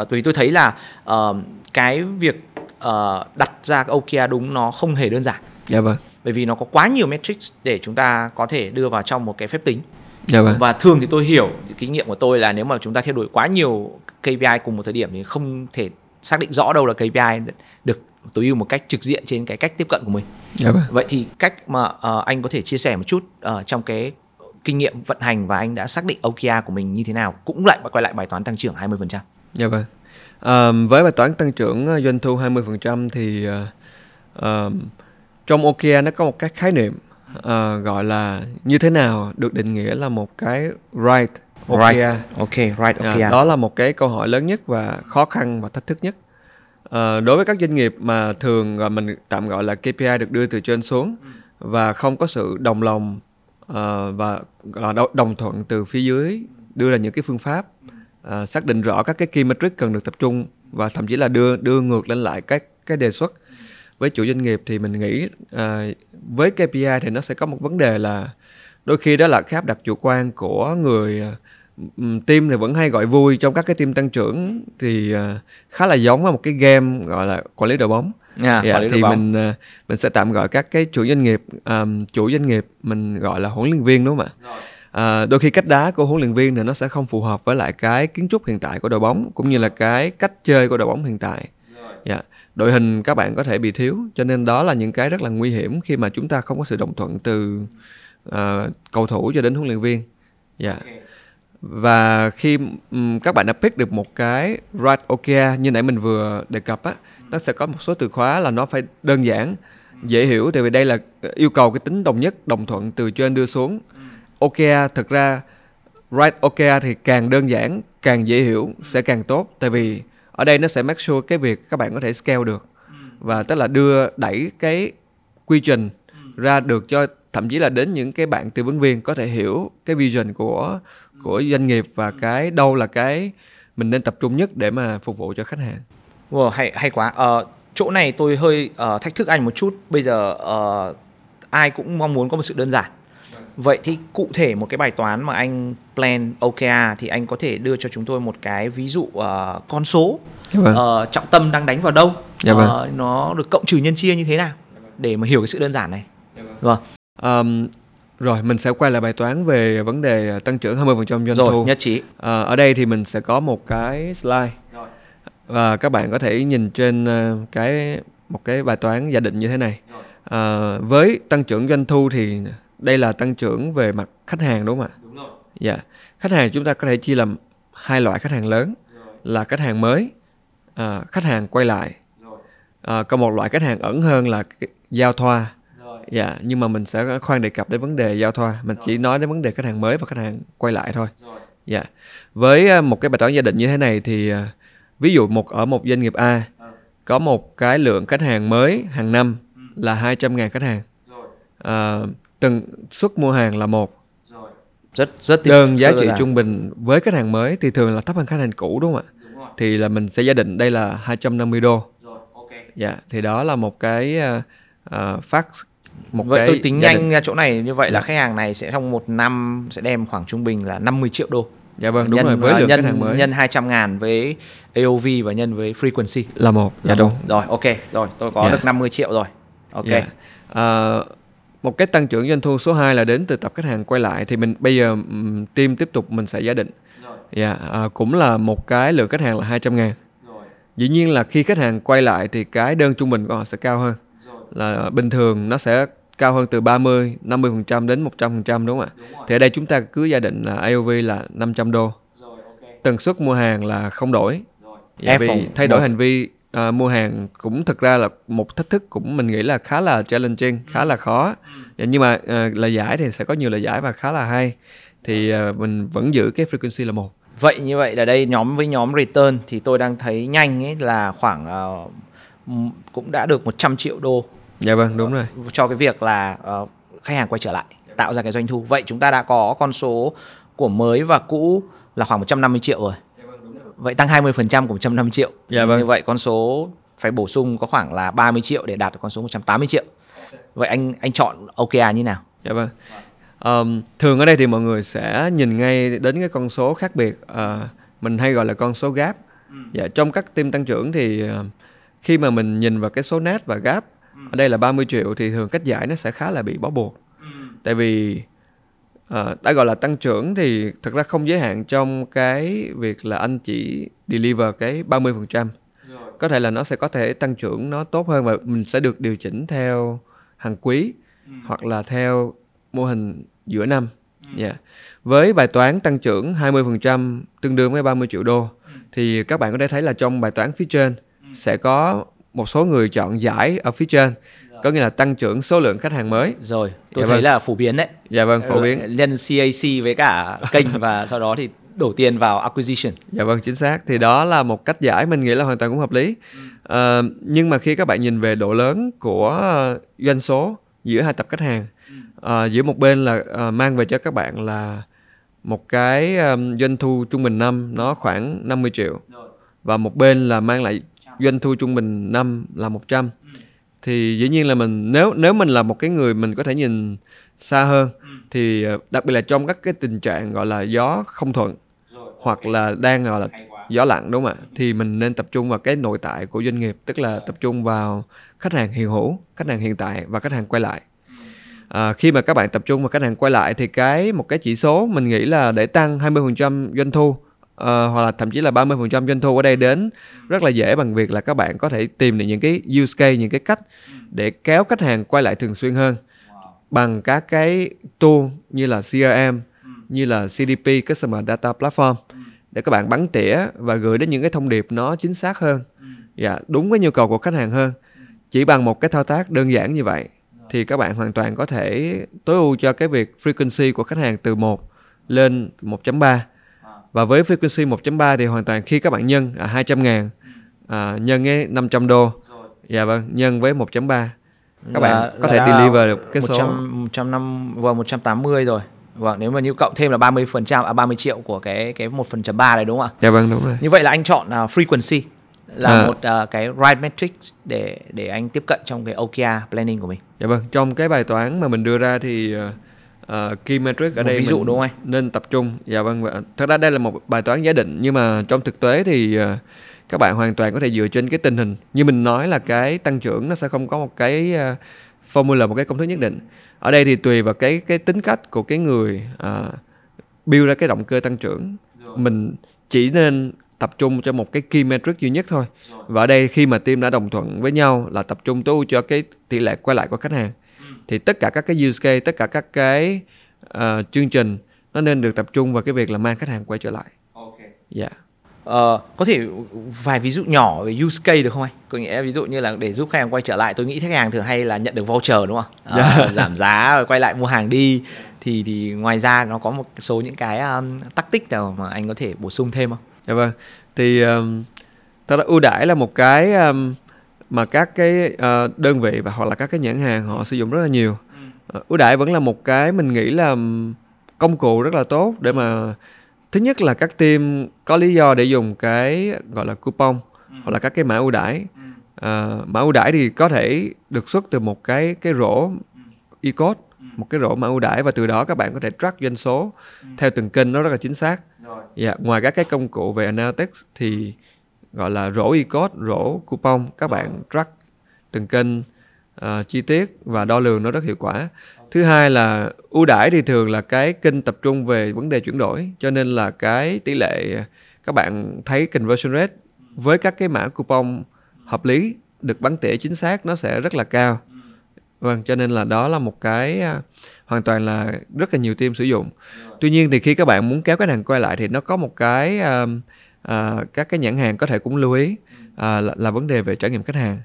Speaker 2: uh, vì tôi thấy là ờm, cái việc ờ, đặt ra OKR đúng nó không hề đơn giản.
Speaker 3: Dạ vâng.
Speaker 2: Bởi vì nó có quá nhiều metrics để chúng ta có thể đưa vào trong một cái phép tính.
Speaker 3: Dạ vâng.
Speaker 2: Và thường thì tôi hiểu kinh nghiệm của tôi là nếu mà chúng ta theo đuổi quá nhiều KPI cùng một thời điểm thì không thể xác định rõ đâu là KPI được tối ưu một cách trực diện trên cái cách tiếp cận của mình.
Speaker 3: Dạ vâng.
Speaker 2: Vậy thì cách mà ờ, anh có thể chia sẻ một chút ờ, trong cái kinh nghiệm vận hành và anh đã xác định OKR của mình như thế nào cũng lại quay lại bài toán tăng trưởng 20%.
Speaker 3: Dạ vâng. Ờm, với bài toán tăng trưởng ờ, doanh thu 20% thì ờ, ờm, trong OKR nó có một cái khái niệm ờ, gọi là như thế nào được định nghĩa là một cái right OKR.
Speaker 2: Right. Ok, right
Speaker 3: Dạ,
Speaker 2: OKR.
Speaker 3: đó là một cái câu hỏi lớn nhất và khó khăn và thách thức nhất. Ờ, đối với các doanh nghiệp mà thường gọi mình tạm gọi là KPI được đưa từ trên xuống và không có sự đồng lòng ờ, và là đồng thuận từ phía dưới đưa ra những cái phương pháp ờ, xác định rõ các cái key metric cần được tập trung và thậm chí là đưa đưa ngược lên lại các cái đề xuất với chủ doanh nghiệp thì mình nghĩ à, với KPI thì nó sẽ có một vấn đề là đôi khi đó là cái áp đặt chủ quan của người à, team thì vẫn hay gọi vui trong các cái team tăng trưởng thì à, khá là giống với một cái game gọi là quản lý đội bóng.
Speaker 2: À,
Speaker 3: Dạ,
Speaker 2: quản lý đội
Speaker 3: thì
Speaker 2: bóng.
Speaker 3: mình à, mình sẽ tạm gọi các cái chủ doanh nghiệp ờm, chủ doanh nghiệp mình gọi là huấn luyện viên đúng không ạ? À, đôi khi cách đá của huấn luyện viên này nó sẽ không phù hợp với lại cái kiến trúc hiện tại của đội bóng cũng như là cái cách chơi của đội bóng hiện tại. Dạ đội hình các bạn có thể bị thiếu cho nên đó là những cái rất là nguy hiểm khi mà chúng ta không có sự đồng thuận từ ờ, cầu thủ cho đến huấn luyện viên. Dạ. Và khi ừm, các bạn đã pick được một cái right OKR như nãy mình vừa đề cập á nó sẽ có một số từ khóa là nó phải đơn giản dễ hiểu tại vì đây là yêu cầu cái tính đồng nhất đồng thuận từ trên đưa xuống. OKR thực ra right OKR thì càng đơn giản càng dễ hiểu sẽ càng tốt tại vì ở đây nó sẽ make sure cái việc các bạn có thể scale được và tức là đưa đẩy cái quy trình ra được cho thậm chí là đến những cái bạn tư vấn viên có thể hiểu cái vision của của doanh nghiệp và cái đâu là cái mình nên tập trung nhất để mà phục vụ cho khách hàng.
Speaker 2: Wow, hay hay quá. Ờ, chỗ này tôi hơi uh, thách thức anh một chút. Bây giờ uh, ai cũng mong muốn có một sự đơn giản. Vậy thì cụ thể một cái bài toán mà anh plan OKR thì anh có thể đưa cho chúng tôi một cái ví dụ uh, con số
Speaker 3: Dạ vâng.
Speaker 2: uh, trọng tâm đang đánh vào đâu,
Speaker 3: Dạ vâng.
Speaker 2: Ờ, nó được cộng trừ nhân chia như thế nào để mà hiểu cái sự đơn giản này. Vâng.
Speaker 3: Um, rồi mình sẽ quay lại bài toán về vấn đề tăng trưởng 20% doanh
Speaker 2: Rồi,
Speaker 3: thu.
Speaker 2: nhất trí.
Speaker 3: Ờ, ở đây thì mình sẽ có một cái slide
Speaker 2: Rồi.
Speaker 3: và các bạn có thể nhìn trên cái một cái bài toán giả định như thế này. Ờ, với tăng trưởng doanh thu thì đây là tăng trưởng về mặt khách hàng đúng không ạ?
Speaker 2: Đúng rồi.
Speaker 3: Dạ. Khách hàng chúng ta có thể chia làm hai loại khách hàng lớn là khách hàng mới, à, khách hàng quay lại. À, còn một loại khách hàng ẩn hơn là giao thoa.
Speaker 2: Rồi.
Speaker 3: Dạ, nhưng mà mình sẽ khoan đề cập đến vấn đề giao thoa, mình chỉ nói đến vấn đề khách hàng mới và khách hàng quay lại thôi.
Speaker 2: Rồi.
Speaker 3: Dạ. Với à, một cái bài toán gia định như thế này thì à, ví dụ một ở một doanh nghiệp A có một cái lượng khách hàng mới hàng năm là 200.000 khách hàng.
Speaker 2: Rồi.
Speaker 3: À, từng suất mua hàng là một.
Speaker 2: Rất rất
Speaker 3: đơn giá trị
Speaker 2: là-
Speaker 3: trung bình với khách hàng mới thì thường là thấp hơn khách hàng cũ đúng không ạ?
Speaker 2: Đúng rồi.
Speaker 3: Thì là mình sẽ giả định đây là 250 đô.
Speaker 2: Rồi, ok.
Speaker 3: Dạ, thì đó là một cái uh, phát một
Speaker 2: Vậy
Speaker 3: cái
Speaker 2: tôi tính nhanh
Speaker 3: định.
Speaker 2: ra chỗ này như vậy là
Speaker 3: Dạ.
Speaker 2: khách hàng này sẽ trong một năm sẽ đem khoảng trung bình là 50 triệu đô.
Speaker 3: Dạ vâng, đúng
Speaker 2: nhân,
Speaker 3: rồi, với lượng
Speaker 2: nhân,
Speaker 3: khách hàng mới
Speaker 2: nhân 200 ngàn với AOV và nhân với frequency.
Speaker 3: là một. Dạ
Speaker 2: Là
Speaker 3: đúng.
Speaker 2: một. Rồi, ok. Rồi, tôi có
Speaker 3: Dạ.
Speaker 2: được 50 triệu rồi. Ok.
Speaker 3: Dạ. À, một cái tăng trưởng doanh thu số 2 là đến từ tập khách hàng quay lại thì mình bây giờ team tiếp tục mình sẽ giả định. Dạ, à, cũng là một cái lượng khách hàng là 200 ngàn.
Speaker 2: Rồi.
Speaker 3: Dĩ nhiên là khi khách hàng quay lại thì cái đơn trung bình của họ sẽ cao hơn.
Speaker 2: Rồi.
Speaker 3: Là bình thường nó sẽ cao hơn từ 30, 50% đến 100% đúng không ạ?
Speaker 2: Đúng rồi.
Speaker 3: Thì ở đây chúng ta cứ giả định là AOV là 500 đô.
Speaker 2: Rồi, ok.
Speaker 3: Tần suất mua hàng là không đổi.
Speaker 2: Rồi.
Speaker 3: Dạ, vì thay đổi
Speaker 2: một.
Speaker 3: hành vi à, mua hàng cũng thực ra là một thách thức cũng mình nghĩ là khá là challenging, khá là khó. Dạ, nhưng mà à, lời giải thì sẽ có nhiều lời giải và khá là hay. Thì à, mình vẫn giữ cái frequency là một.
Speaker 2: Vậy như vậy là đây nhóm với nhóm return thì tôi đang thấy nhanh ấy là khoảng m- cũng đã được 100 triệu đô
Speaker 3: Dạ vâng, đúng rồi.
Speaker 2: cho cái việc là ờ, khách hàng quay trở lại tạo ra cái doanh thu. Vậy chúng ta đã có con số của mới và cũ là khoảng 150 triệu rồi. Vậy tăng 20% của 150 triệu.
Speaker 3: Dạ vâng.
Speaker 2: Như vậy con số phải bổ sung có khoảng là 30 triệu để đạt được con số 180 triệu. Vậy anh anh chọn OKR như nào?
Speaker 3: Dạ vâng. Ờm, thường ở đây thì mọi người sẽ nhìn ngay đến cái con số khác biệt. Ờ, mình hay gọi là con số gap. Dạ, trong các team tăng trưởng thì ờ, khi mà mình nhìn vào cái số net và gap ở đây là 30 triệu thì thường cách giải nó sẽ khá là bị bó buộc. Tại vì ờ, đã gọi là tăng trưởng thì thực ra không giới hạn trong cái việc là anh chỉ deliver cái 30%. Có thể là nó sẽ có thể tăng trưởng nó tốt hơn và mình sẽ được điều chỉnh theo hàng quý hoặc là theo mô hình giữa năm. Dạ. Với bài toán tăng trưởng 20% tương đương với 30 triệu đô thì các bạn có thể thấy là trong bài toán phía trên sẽ có một số người chọn giải ở phía trên có nghĩa là tăng trưởng số lượng khách hàng mới.
Speaker 2: Rồi, tôi
Speaker 3: Dạ
Speaker 2: thấy
Speaker 3: vâng.
Speaker 2: là phổ biến đấy.
Speaker 3: Dạ vâng, phổ biến.
Speaker 2: Nhân CAC với cả kênh và sau đó thì đổ tiền vào acquisition.
Speaker 3: Dạ vâng, chính xác. Thì đó là một cách giải mình nghĩ là hoàn toàn cũng hợp lý. Ờ, nhưng mà khi các bạn nhìn về độ lớn của ờ, doanh số giữa hai tập khách hàng, ờ, giữa một bên là ờ, mang về cho các bạn là một cái ờm, doanh thu trung bình năm nó khoảng 50 triệu và một bên là mang lại doanh thu trung bình năm là 100 thì dĩ nhiên là mình nếu nếu mình là một cái người mình có thể nhìn xa hơn thì ờ, đặc biệt là trong các cái tình trạng gọi là gió không thuận hoặc là đang gọi là gió lặng đúng không ạ? Thì mình nên tập trung vào cái nội tại của doanh nghiệp tức là tập trung vào khách hàng hiện hữu khách hàng hiện tại và khách hàng quay lại. À, khi mà các bạn tập trung vào khách hàng quay lại thì cái một cái chỉ số mình nghĩ là để tăng 20% doanh thu ờ, hoặc là thậm chí là 30% doanh thu ở đây đến. Rất là dễ bằng việc là các bạn có thể tìm được những cái use case những cái cách để kéo khách hàng quay lại thường xuyên hơn. Bằng các cái tool như là CRM như là CDP Customer Data Platform để các bạn bắn tỉa và gửi đến những cái thông điệp nó chính xác hơn. Dạ đúng với nhu cầu của khách hàng hơn. Chỉ bằng một cái thao tác đơn giản như vậy thì các bạn hoàn toàn có thể tối ưu cho cái việc frequency của khách hàng từ 1 lên 1.3 và với frequency 1.3 thì hoàn toàn khi các bạn nhân à, 200 ngàn à, nhân cái 500 đô dạ vâng nhân với 1.3 các
Speaker 2: Là-
Speaker 3: bạn có thể deliver được cái số
Speaker 2: 100, 105 và 180 rồi. Vâng, nếu mà như cộng thêm là 30% à 30 triệu của cái cái 1/3 này đúng không ạ?
Speaker 3: dạ vâng đúng rồi
Speaker 2: Như vậy là anh chọn uh, frequency là
Speaker 3: À.
Speaker 2: một uh, cái right metric để để anh tiếp cận trong cái OKR planning của mình.
Speaker 3: Dạ vâng, trong cái bài toán mà mình đưa ra thì uh, key metric ở
Speaker 2: Một
Speaker 3: đây
Speaker 2: ví dụ đúng không anh?
Speaker 3: nên tập trung. Dạ vâng, thật ra đây là một bài toán giả định nhưng mà trong thực tế thì uh, các bạn hoàn toàn có thể dựa trên cái tình hình. Như mình nói là cái tăng trưởng nó sẽ không có một cái uh, formula một cái công thức nhất định. Ở đây thì tùy vào cái cái tính cách của cái người uh, build ra cái động cơ tăng trưởng. Mình chỉ nên tập trung cho một cái key metric duy nhất thôi. Và ở đây khi mà team đã đồng thuận với nhau là tập trung tối ưu cho cái tỷ lệ quay lại của khách hàng thì tất cả các cái use case, tất cả các cái ờ, chương trình nó nên được tập trung vào cái việc là mang khách hàng quay trở lại. Dạ.
Speaker 2: Ờ, có thể vài ví dụ nhỏ về use case được không anh? Có nghĩa ví dụ như là để giúp khách hàng quay trở lại, tôi nghĩ khách hàng thường hay là nhận được voucher đúng không? Ờ, giảm giá rồi quay lại mua hàng đi. Thì thì ngoài ra nó có một số những cái um, tactic nào mà anh có thể bổ sung thêm không?
Speaker 3: Dạ vâng. Thì um, thật ra ưu đãi là một cái um, mà các cái ờ, đơn vị và hoặc là các cái nhãn hàng họ sử dụng rất là nhiều. Ờ, ưu đãi vẫn là một cái mình nghĩ là công cụ rất là tốt để mà thứ nhất là các team có lý do để dùng cái gọi là coupon hoặc là các cái mã ưu đãi. Ờ, mã ưu đãi thì có thể được xuất từ một cái cái rổ e-code, một cái rổ mã ưu đãi và từ đó các bạn có thể track doanh số theo từng kênh nó rất là chính xác. Dạ, ngoài các cái công cụ về analytics thì gọi là rổ e-code, rổ coupon các bạn track từng kênh uh, chi tiết và đo lường nó rất hiệu quả. Thứ hai là ưu đãi thì thường là cái kênh tập trung về vấn đề chuyển đổi cho nên là cái tỷ lệ các bạn thấy conversion rate với các cái mã coupon hợp lý được bắn tỉa chính xác nó sẽ rất là cao. Vâng, cho nên là đó là một cái à, hoàn toàn là rất là nhiều team sử dụng. Tuy nhiên thì khi các bạn muốn kéo khách hàng quay lại thì nó có một cái à, à, các cái nhãn hàng có thể cũng lưu ý à, là, là vấn đề về trải nghiệm khách hàng.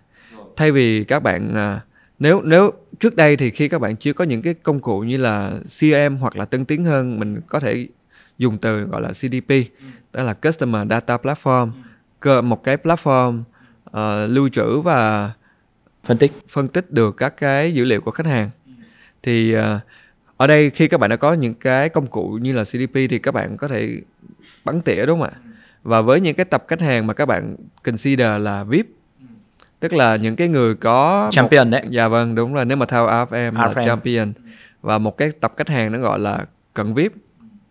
Speaker 3: Thay vì các bạn à, nếu nếu trước đây thì khi các bạn chưa có những cái công cụ như là CRM hoặc là tân tiến hơn mình có thể dùng từ gọi là CDP đó là Customer Data Platform cơ một cái platform ờ, lưu trữ và
Speaker 2: Phân tích.
Speaker 3: phân tích được các cái dữ liệu của khách hàng thì ờ, ở đây khi các bạn đã có những cái công cụ như là CDP thì các bạn có thể bắn tỉa đúng không ạ và với những cái tập khách hàng mà các bạn consider là VIP tức là những cái người có một-
Speaker 2: Champion đấy.
Speaker 3: dạ vâng đúng là nếu mà theo AFM là
Speaker 2: AFM.
Speaker 3: champion. Và một cái tập khách hàng nó gọi là cận VIP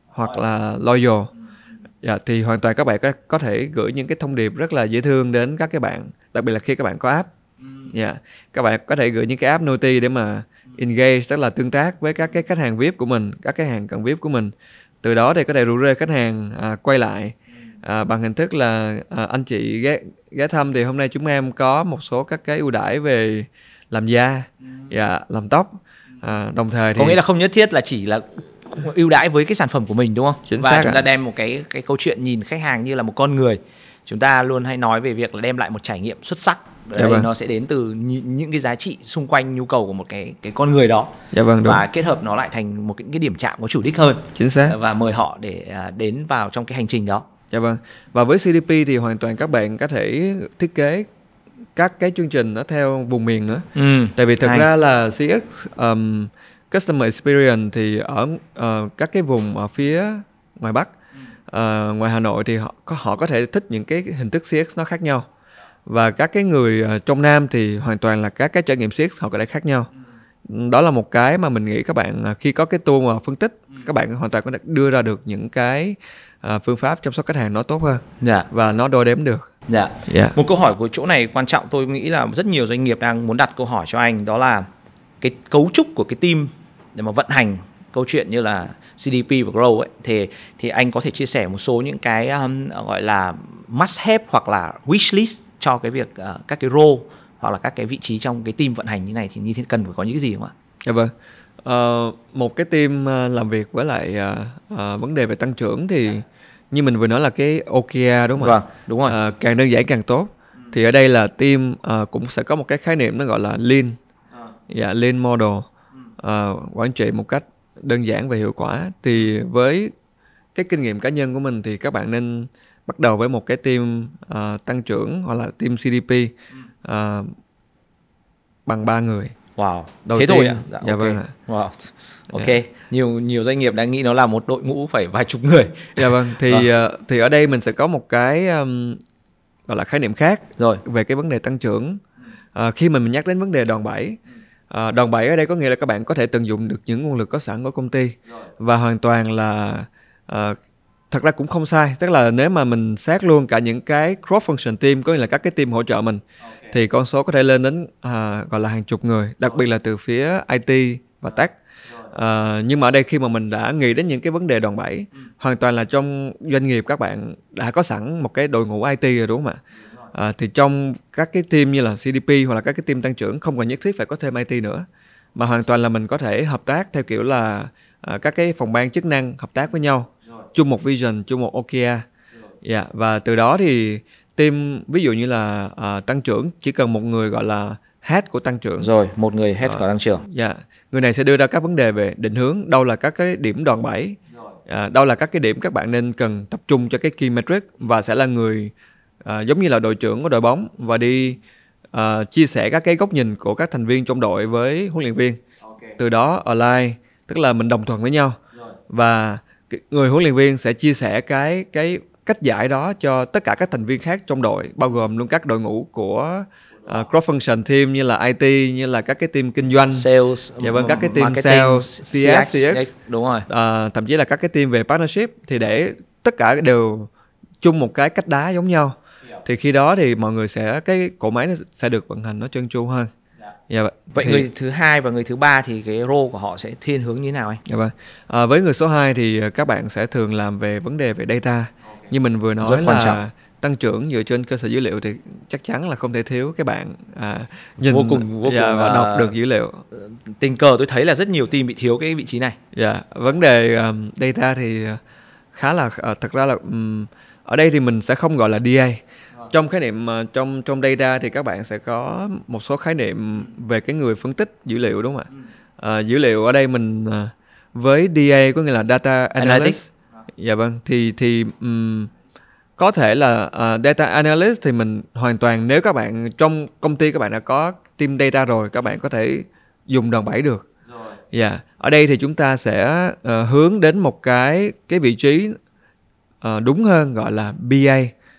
Speaker 3: hoặc là loyal. Dạ thì hoàn toàn các bạn có, có thể gửi những cái thông điệp rất là dễ thương đến các cái bạn đặc biệt là khi các bạn có app. Dạ các bạn có thể gửi những cái app noti để mà engage tức là tương tác với các cái khách hàng VIP của mình các cái hàng cận VIP của mình. Từ đó thì có thể rủ rê khách hàng à, quay lại à, bằng hình thức là à, anh chị ghé ghé thăm thì hôm nay chúng em có một số các cái ưu đãi về làm da dạ làm tóc à, đồng thời thì
Speaker 2: Có nghĩa là không nhất thiết là chỉ là ưu đãi với cái sản phẩm của mình đúng không?
Speaker 3: Chính
Speaker 2: và
Speaker 3: xác
Speaker 2: chúng ta đem một cái cái câu chuyện nhìn khách hàng như là một con người. Chúng ta luôn hay nói về việc là đem lại một trải nghiệm xuất sắc.
Speaker 3: Dạ
Speaker 2: đây
Speaker 3: vâng.
Speaker 2: nó sẽ đến từ những cái giá trị xung quanh nhu cầu của một cái cái con người đó
Speaker 3: dạ vâng đúng
Speaker 2: và kết hợp nó lại thành một cái, cái điểm chạm có chủ đích hơn
Speaker 3: chính xác
Speaker 2: và mời họ để à, đến vào trong cái hành trình đó.
Speaker 3: Dạ vâng. Và với CDP thì hoàn toàn các bạn có thể thiết kế các cái chương trình nó theo vùng miền nữa.
Speaker 2: Ừ.
Speaker 3: Tại vì thực
Speaker 2: Hay.
Speaker 3: ra là CX um, Customer Experience thì ở ờ, các cái vùng ở phía ngoài Bắc, ờ, ngoài Hà Nội thì họ có họ có thể thích những cái hình thức CX nó khác nhau. Và các cái người ờ, trong Nam thì hoàn toàn là các cái trải nghiệm CX họ có thể khác nhau. Đó là một cái mà mình nghĩ các bạn khi có cái tool mà phân tích, các bạn hoàn toàn có thể đưa ra được những cái ờ, phương pháp chăm sóc khách hàng nó tốt hơn
Speaker 2: Dạ.
Speaker 3: và nó đo đếm được.
Speaker 2: Dạ.
Speaker 3: Dạ.
Speaker 2: Một câu hỏi của chỗ này quan trọng tôi nghĩ là rất nhiều doanh nghiệp đang muốn đặt câu hỏi cho anh đó là cái cấu trúc của cái team để mà vận hành câu chuyện như là CDP và Grow ấy thì thì anh có thể chia sẻ một số những cái um, gọi là must have hoặc là wish list cho cái việc uh, các cái role hoặc là các cái vị trí trong cái team vận hành như này thì như thế cần phải có những cái gì không ạ?
Speaker 3: Dạ vâng. Ờ, một cái team ờ, làm việc với lại ờ, ờ, vấn đề về tăng trưởng thì như mình vừa nói là cái OKR đúng không ạ?
Speaker 2: Vâng, đúng rồi.
Speaker 3: Ờ, càng đơn giản càng tốt. Thì ở đây là team ờ, cũng sẽ có một cái khái niệm nó gọi là lean. Dạ, lean model. Ờ, quản trị một cách đơn giản và hiệu quả. Thì với cái kinh nghiệm cá nhân của mình thì các bạn nên bắt đầu với một cái team ờ, tăng trưởng hoặc là team CDP. Ờ, bằng ba người
Speaker 2: Wow.
Speaker 3: Đầu
Speaker 2: Thế
Speaker 3: tiên-
Speaker 2: thôi ạ. Dạ,
Speaker 3: dạ
Speaker 2: ok.
Speaker 3: vâng ạ.
Speaker 2: Wow. Ok. Nhiều nhiều doanh nghiệp đang nghĩ nó là một đội ngũ phải vài chục người.
Speaker 3: dạ vâng thì ờ, thì ở đây mình sẽ có một cái um, gọi là khái niệm khác
Speaker 2: Rồi.
Speaker 3: về cái vấn đề tăng trưởng Ờ, khi mà mình nhắc đến vấn đề đòn bẩy ờ, đòn bẩy ở đây có nghĩa là các bạn có thể tận dụng được những nguồn lực có sẵn của công ty và hoàn toàn là ờ, thật ra cũng không sai tức là nếu mà mình xét luôn cả những cái cross function team có nghĩa là các cái team hỗ trợ mình thì con số có thể lên đến à, gọi là hàng chục người đặc biệt là từ phía IT và tech. Ờ, nhưng mà ở đây khi mà mình đã nghĩ đến những cái vấn đề đòn bẩy hoàn toàn là trong doanh nghiệp các bạn đã có sẵn một cái đội ngũ IT rồi đúng không ạ? Ờ, thì trong các cái team như là CDP hoặc là các cái team tăng trưởng không cần nhất thiết phải có thêm IT nữa mà hoàn toàn là mình có thể hợp tác theo kiểu là ờ, các cái phòng ban chức năng hợp tác với nhau chung một vision chung một OKR Dạ và từ đó thì team ví dụ như là ờ, tăng trưởng chỉ cần một người gọi là head của tăng trưởng.
Speaker 2: Rồi, một người hết có tăng trưởng.
Speaker 3: Dạ, người này sẽ đưa ra các vấn đề về định hướng, đâu là các cái điểm đòn bẩy, à, đâu là các cái điểm các bạn nên cần tập trung cho cái key metric và sẽ là người à, giống như là đội trưởng của đội bóng và đi à, chia sẻ các cái góc nhìn của các thành viên trong đội với huấn luyện viên. Từ đó align, tức là mình đồng thuận với nhau. Và người huấn luyện viên sẽ chia sẻ cái cái cách giải đó cho tất cả các thành viên khác trong đội bao gồm luôn các đội ngũ của uh, cross function team như là IT như là các cái team kinh doanh
Speaker 2: Sales,
Speaker 3: Dạ vâng, các cái team sales, CS, CX.
Speaker 2: Đúng rồi.
Speaker 3: à, thậm chí là các cái team về partnership thì để tất cả đều chung một cái cách đá giống nhau thì khi đó thì mọi người sẽ cái cỗ máy nó sẽ được vận hành nó trơn tru hơn dạ vậy
Speaker 2: Vậy
Speaker 3: thì,
Speaker 2: người thứ hai và người thứ ba thì cái role của họ sẽ thiên hướng như thế nào anh?
Speaker 3: dạ vâng à, với người số 2 thì các bạn sẽ thường làm về vấn đề về data như mình vừa nói
Speaker 2: Rất quan
Speaker 3: là
Speaker 2: trọng.
Speaker 3: tăng trưởng dựa trên cơ sở dữ liệu thì chắc chắn là không thể thiếu cái bạn à, nhìn
Speaker 2: Vô cùng- vô
Speaker 3: dạ,
Speaker 2: cùng,
Speaker 3: và
Speaker 2: à,
Speaker 3: đọc được dữ liệu
Speaker 2: Tình cờ tôi thấy là rất nhiều team bị thiếu cái vị trí này.
Speaker 3: Dạ, vấn đề um, data thì khá là uh, thật ra là um, ở đây thì mình sẽ không gọi là DA. Trong khái niệm uh, trong trong data thì các bạn sẽ có một số khái niệm về cái người phân tích dữ liệu đúng không ạ? Uh, dữ liệu ở đây mình uh, với DA có nghĩa là data analyst. Dạ vâng, thì thì um, có thể là uh, data analyst thì mình hoàn toàn nếu các bạn trong công ty các bạn đã có team data rồi các bạn có thể dùng đòn bẩy được. Dạ, ở đây thì chúng ta sẽ ờ, hướng đến một cái cái vị trí ờ, đúng hơn gọi là BA,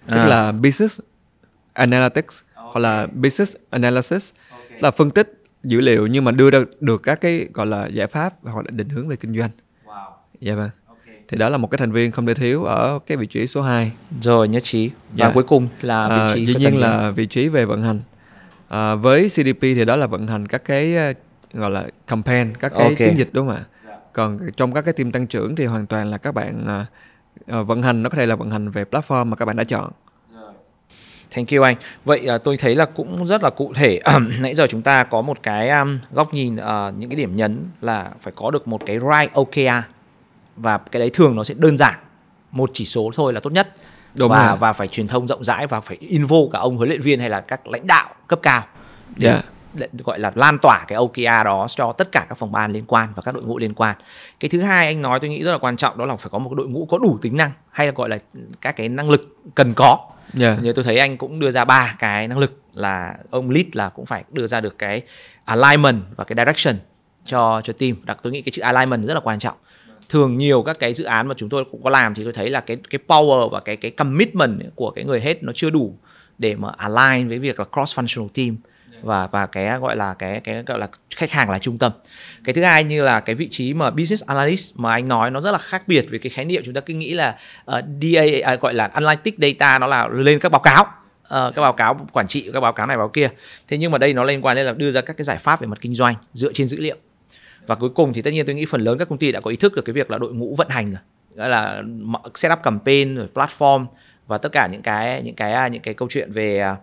Speaker 3: tức
Speaker 2: À.
Speaker 3: là Business Analytics hoặc là Business Analysis, là phân tích dữ liệu nhưng mà đưa ra được các cái gọi là giải pháp hoặc là định hướng về kinh doanh. Dạ vâng. Thì đó là một cái thành viên không thể thiếu ở cái vị trí số 2.
Speaker 2: Rồi nhất trí. Và
Speaker 3: Dạ.
Speaker 2: cuối cùng là vị
Speaker 3: À,
Speaker 2: trí
Speaker 3: dĩ
Speaker 2: phân
Speaker 3: nhiên là vị trí về vận hành. À, với CDP thì đó là vận hành các cái ờ, gọi là campaign, các cái
Speaker 2: Ok.
Speaker 3: chiến dịch đúng không ạ? Còn trong các cái team tăng trưởng thì hoàn toàn là các bạn ờ, vận hành nó có thể là vận hành về platform mà các bạn đã chọn.
Speaker 2: Thank you anh. Vậy à, tôi thấy là cũng rất là cụ thể. Nãy giờ chúng ta có một cái um, góc nhìn à, những cái điểm nhấn là phải có được một cái right OKR và cái đấy thường nó sẽ đơn giản một chỉ số thôi là tốt nhất.
Speaker 3: Đúng
Speaker 2: và
Speaker 3: rồi.
Speaker 2: và phải truyền thông rộng rãi và phải involve cả ông huấn luyện viên hay là các lãnh đạo cấp cao để,
Speaker 3: Dạ.
Speaker 2: Gọi là lan tỏa cái OKR đó cho tất cả các phòng ban liên quan và các đội ngũ liên quan. Cái thứ hai anh nói tôi nghĩ rất là quan trọng đó là phải có một đội ngũ có đủ tính năng hay là gọi là các cái năng lực cần có
Speaker 3: Dạ.
Speaker 2: như tôi thấy anh cũng đưa ra ba cái năng lực là ông lead là cũng phải đưa ra được cái alignment và cái direction cho cho team đặc tôi nghĩ cái chữ alignment rất là quan trọng thường nhiều các cái dự án mà chúng tôi cũng có làm thì tôi thấy là cái cái power và cái cái commitment của cái người hết nó chưa đủ để mà align với việc là cross functional team và và cái gọi là cái cái gọi là khách hàng là trung tâm. Cái thứ hai như là cái vị trí mà business analyst mà anh nói nó rất là khác biệt với cái khái niệm chúng ta cứ nghĩ là ờ, uh, DA uh, à, gọi là analytic data nó là lên các báo cáo. Uh, các báo cáo quản trị các báo cáo này báo kia. Thế nhưng mà đây nó liên quan đến là đưa ra các cái giải pháp về mặt kinh doanh dựa trên dữ liệu. Và cuối cùng thì tất nhiên tôi nghĩ phần lớn các công ty đã có ý thức được cái việc là đội ngũ vận hành rồi gọi là setup campaign rồi platform và tất cả những cái những cái à, những cái câu chuyện về à,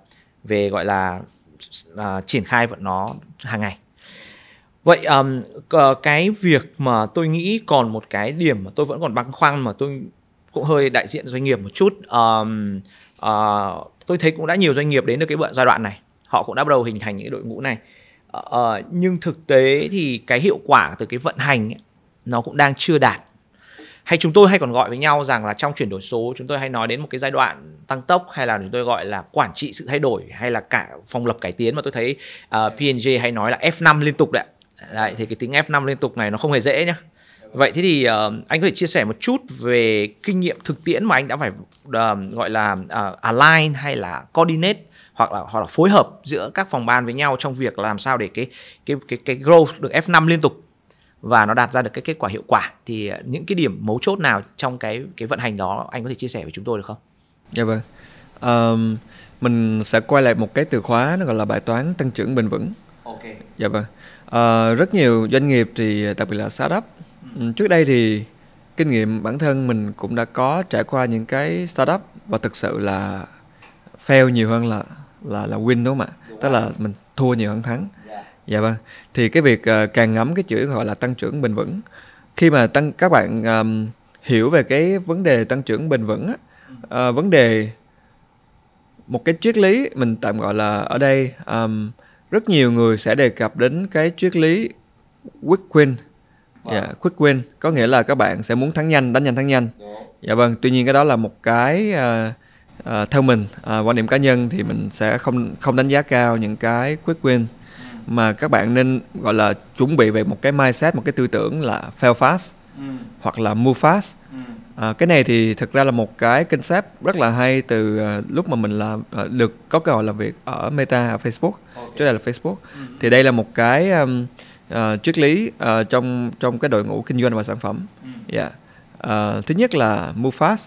Speaker 2: về gọi là uh, triển khai vận nó hàng ngày. Vậy um, cái việc mà tôi nghĩ còn một cái điểm mà tôi vẫn còn băn khoăn mà tôi cũng hơi đại diện doanh nghiệp một chút um, uh, tôi thấy cũng đã nhiều doanh nghiệp đến được cái bận giai đoạn này họ cũng đã bắt đầu hình thành những đội ngũ này. Uh, nhưng thực tế thì cái hiệu quả từ cái vận hành ấy, nó cũng đang chưa đạt hay chúng tôi hay còn gọi với nhau rằng là trong chuyển đổi số chúng tôi hay nói đến một cái giai đoạn tăng tốc hay là chúng tôi gọi là quản trị sự thay đổi hay là cả phòng lập cải tiến mà tôi thấy uh, P&G hay nói là F5 liên tục đấy. đấy thì cái tính F5 liên tục này nó không hề dễ nhá. Vậy thế thì uh, anh có thể chia sẻ một chút về kinh nghiệm thực tiễn mà anh đã phải uh, gọi là uh, align hay là coordinate hoặc là hoặc là phối hợp giữa các phòng ban với nhau trong việc làm sao để cái cái cái cái growth được F5 liên tục và nó đạt ra được cái kết quả hiệu quả thì những cái điểm mấu chốt nào trong cái cái vận hành đó anh có thể chia sẻ với chúng tôi được không?
Speaker 3: Dạ vâng. Um, mình sẽ quay lại một cái từ khóa nó gọi là bài toán tăng trưởng bền vững.
Speaker 2: Ok.
Speaker 3: Dạ vâng. Uh, rất nhiều doanh nghiệp thì đặc biệt là startup ừ. trước đây thì kinh nghiệm bản thân mình cũng đã có trải qua những cái startup và thực sự là fail nhiều hơn là là là win đúng không ạ? Tức là mình thua nhiều hơn thắng. Yeah. Dạ vâng. Thì cái việc uh, càng ngắm cái chữ gọi là tăng trưởng bền vững. Khi mà tăng các bạn um, hiểu về cái vấn đề tăng trưởng bền vững á, uh, vấn đề một cái triết lý mình tạm gọi là ở đây um, rất nhiều người sẽ đề cập đến cái triết lý quick win. Wow. Yeah, quick win có nghĩa là các bạn sẽ muốn thắng nhanh, đánh nhanh thắng nhanh. Dạ vâng, tuy nhiên cái đó là một cái uh, à, theo mình à, quan điểm cá nhân thì mình sẽ không không đánh giá cao những cái quick win mà các bạn nên gọi là chuẩn bị về một cái mindset một cái tư tưởng là fail fast ừ. hoặc là move fast ừ. à, cái này thì thực ra là một cái concept rất là hay từ uh, lúc mà mình làm uh, được có cơ hội làm việc ở Meta ở Facebook okay. trước đây là Facebook ừ. thì đây là một cái um, uh, triết lý uh, trong trong cái đội ngũ kinh doanh và sản phẩm. Ừ. Yeah. Uh, thứ nhất là move fast.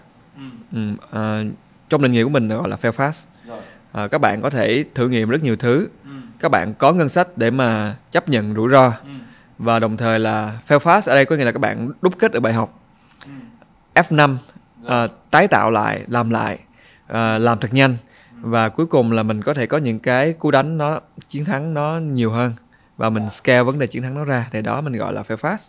Speaker 3: Ừ. Uh, trong định nghĩa của mình gọi là fail fast À, các bạn có thể thử nghiệm rất nhiều thứ. Các bạn có ngân sách để mà chấp nhận rủi ro. Ừ. và đồng thời là fail fast ở đây có nghĩa là các bạn đúc kết được bài học. Ừ. F5 à, tái tạo lại làm lại à, làm thật nhanh. Ừ. và cuối cùng là mình có thể có những cái cú đánh nó chiến thắng nó nhiều hơn. Và mình scale vấn đề chiến thắng nó ra thì đó mình gọi là fail fast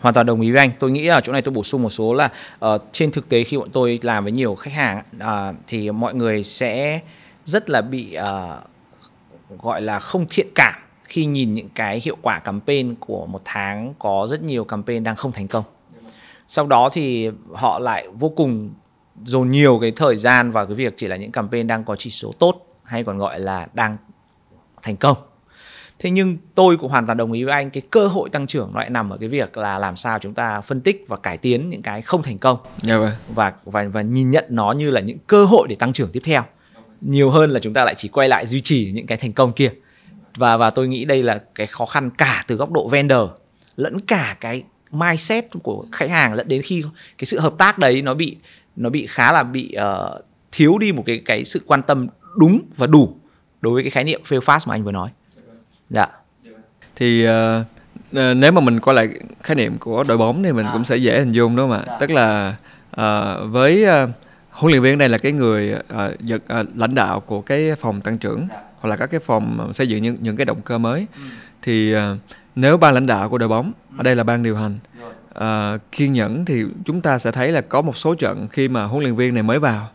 Speaker 2: hoàn toàn đồng ý với anh. Tôi nghĩ ở chỗ này tôi bổ sung một số là uh, trên thực tế khi bọn tôi làm với nhiều khách hàng uh, thì mọi người sẽ rất là bị uh, gọi là không thiện cảm khi nhìn những cái hiệu quả campaign của một tháng có rất nhiều campaign đang không thành công. Sau đó thì họ lại vô cùng dồn nhiều cái thời gian vào cái việc chỉ là những campaign đang có chỉ số tốt hay còn gọi là đang thành công. Thế nhưng tôi cũng hoàn toàn đồng ý với anh cái cơ hội tăng trưởng lại nằm ở cái việc là làm sao chúng ta phân tích và cải tiến những cái không thành công.
Speaker 3: Yeah, dạ vâng.
Speaker 2: và và và nhìn nhận nó như là những cơ hội để tăng trưởng tiếp theo nhiều hơn là chúng ta lại chỉ quay lại duy trì những cái thành công kia và và tôi nghĩ đây là cái khó khăn cả từ góc độ vendor lẫn cả cái mindset của khách hàng lẫn đến khi cái sự hợp tác đấy nó bị nó bị khá là bị uh, thiếu đi một cái cái sự quan tâm đúng và đủ đối với cái khái niệm fail fast mà anh vừa nói dạ
Speaker 3: thì uh, nếu mà mình coi lại khái niệm của đội bóng thì mình à. cũng sẽ dễ hình dung đúng không ạ dạ. tức là uh, với uh, huấn luyện viên này là cái người uh, giật, uh, lãnh đạo của cái phòng tăng trưởng dạ. hoặc là các cái phòng xây dựng những những cái động cơ mới ừ. thì uh, nếu ban lãnh đạo của đội bóng ừ. ở đây là ban điều hành uh, kiên nhẫn thì chúng ta sẽ thấy là có một số trận khi mà huấn luyện viên này mới vào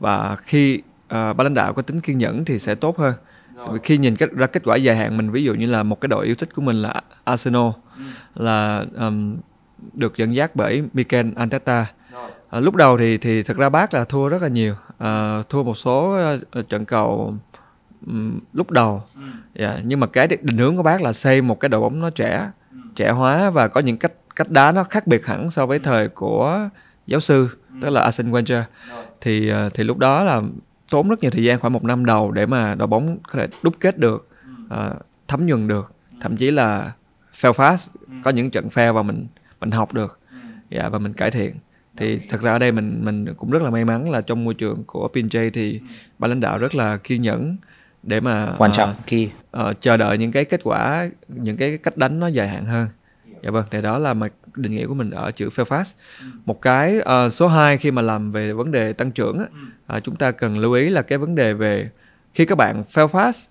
Speaker 3: và khi uh, ban lãnh đạo có tính kiên nhẫn thì sẽ tốt hơn khi nhìn kết, ra kết quả dài hạn mình ví dụ như là một cái đội yêu thích của mình là Arsenal ừ. là um, được dẫn dắt bởi Mikel Arteta à, lúc đầu thì thì thực ra bác là thua rất là nhiều. À, thua một số uh, trận cầu um, lúc đầu. Ừ. yeah, dạ, nhưng mà cái định hướng của bác là xây một cái đội bóng nó trẻ ừ. trẻ hóa và có những cách cách đá nó khác biệt hẳn so với ừ. thời của giáo sư ừ. tức là Arsene Wenger. Thì uh, thì lúc đó là tốn rất nhiều thời gian khoảng một năm đầu để mà đội bóng có thể đúc kết được uh, thấm nhuần được. Thậm chí là fail fast có những trận fail và mình mình học được. Dạ và mình cải thiện thì thật ra ở đây mình mình cũng rất là may mắn là trong môi trường của PNJ thì ban lãnh đạo rất là kiên nhẫn để mà
Speaker 2: quan trọng uh, khi.
Speaker 3: uh, chờ đợi những cái kết quả những cái cách đánh nó dài hạn hơn. Dạ vâng thì đó là mặt định nghĩa của mình ở chữ fail fast. Một cái uh, số 2 khi mà làm về vấn đề tăng trưởng á, uh, chúng ta cần lưu ý là cái vấn đề về khi các bạn fail fast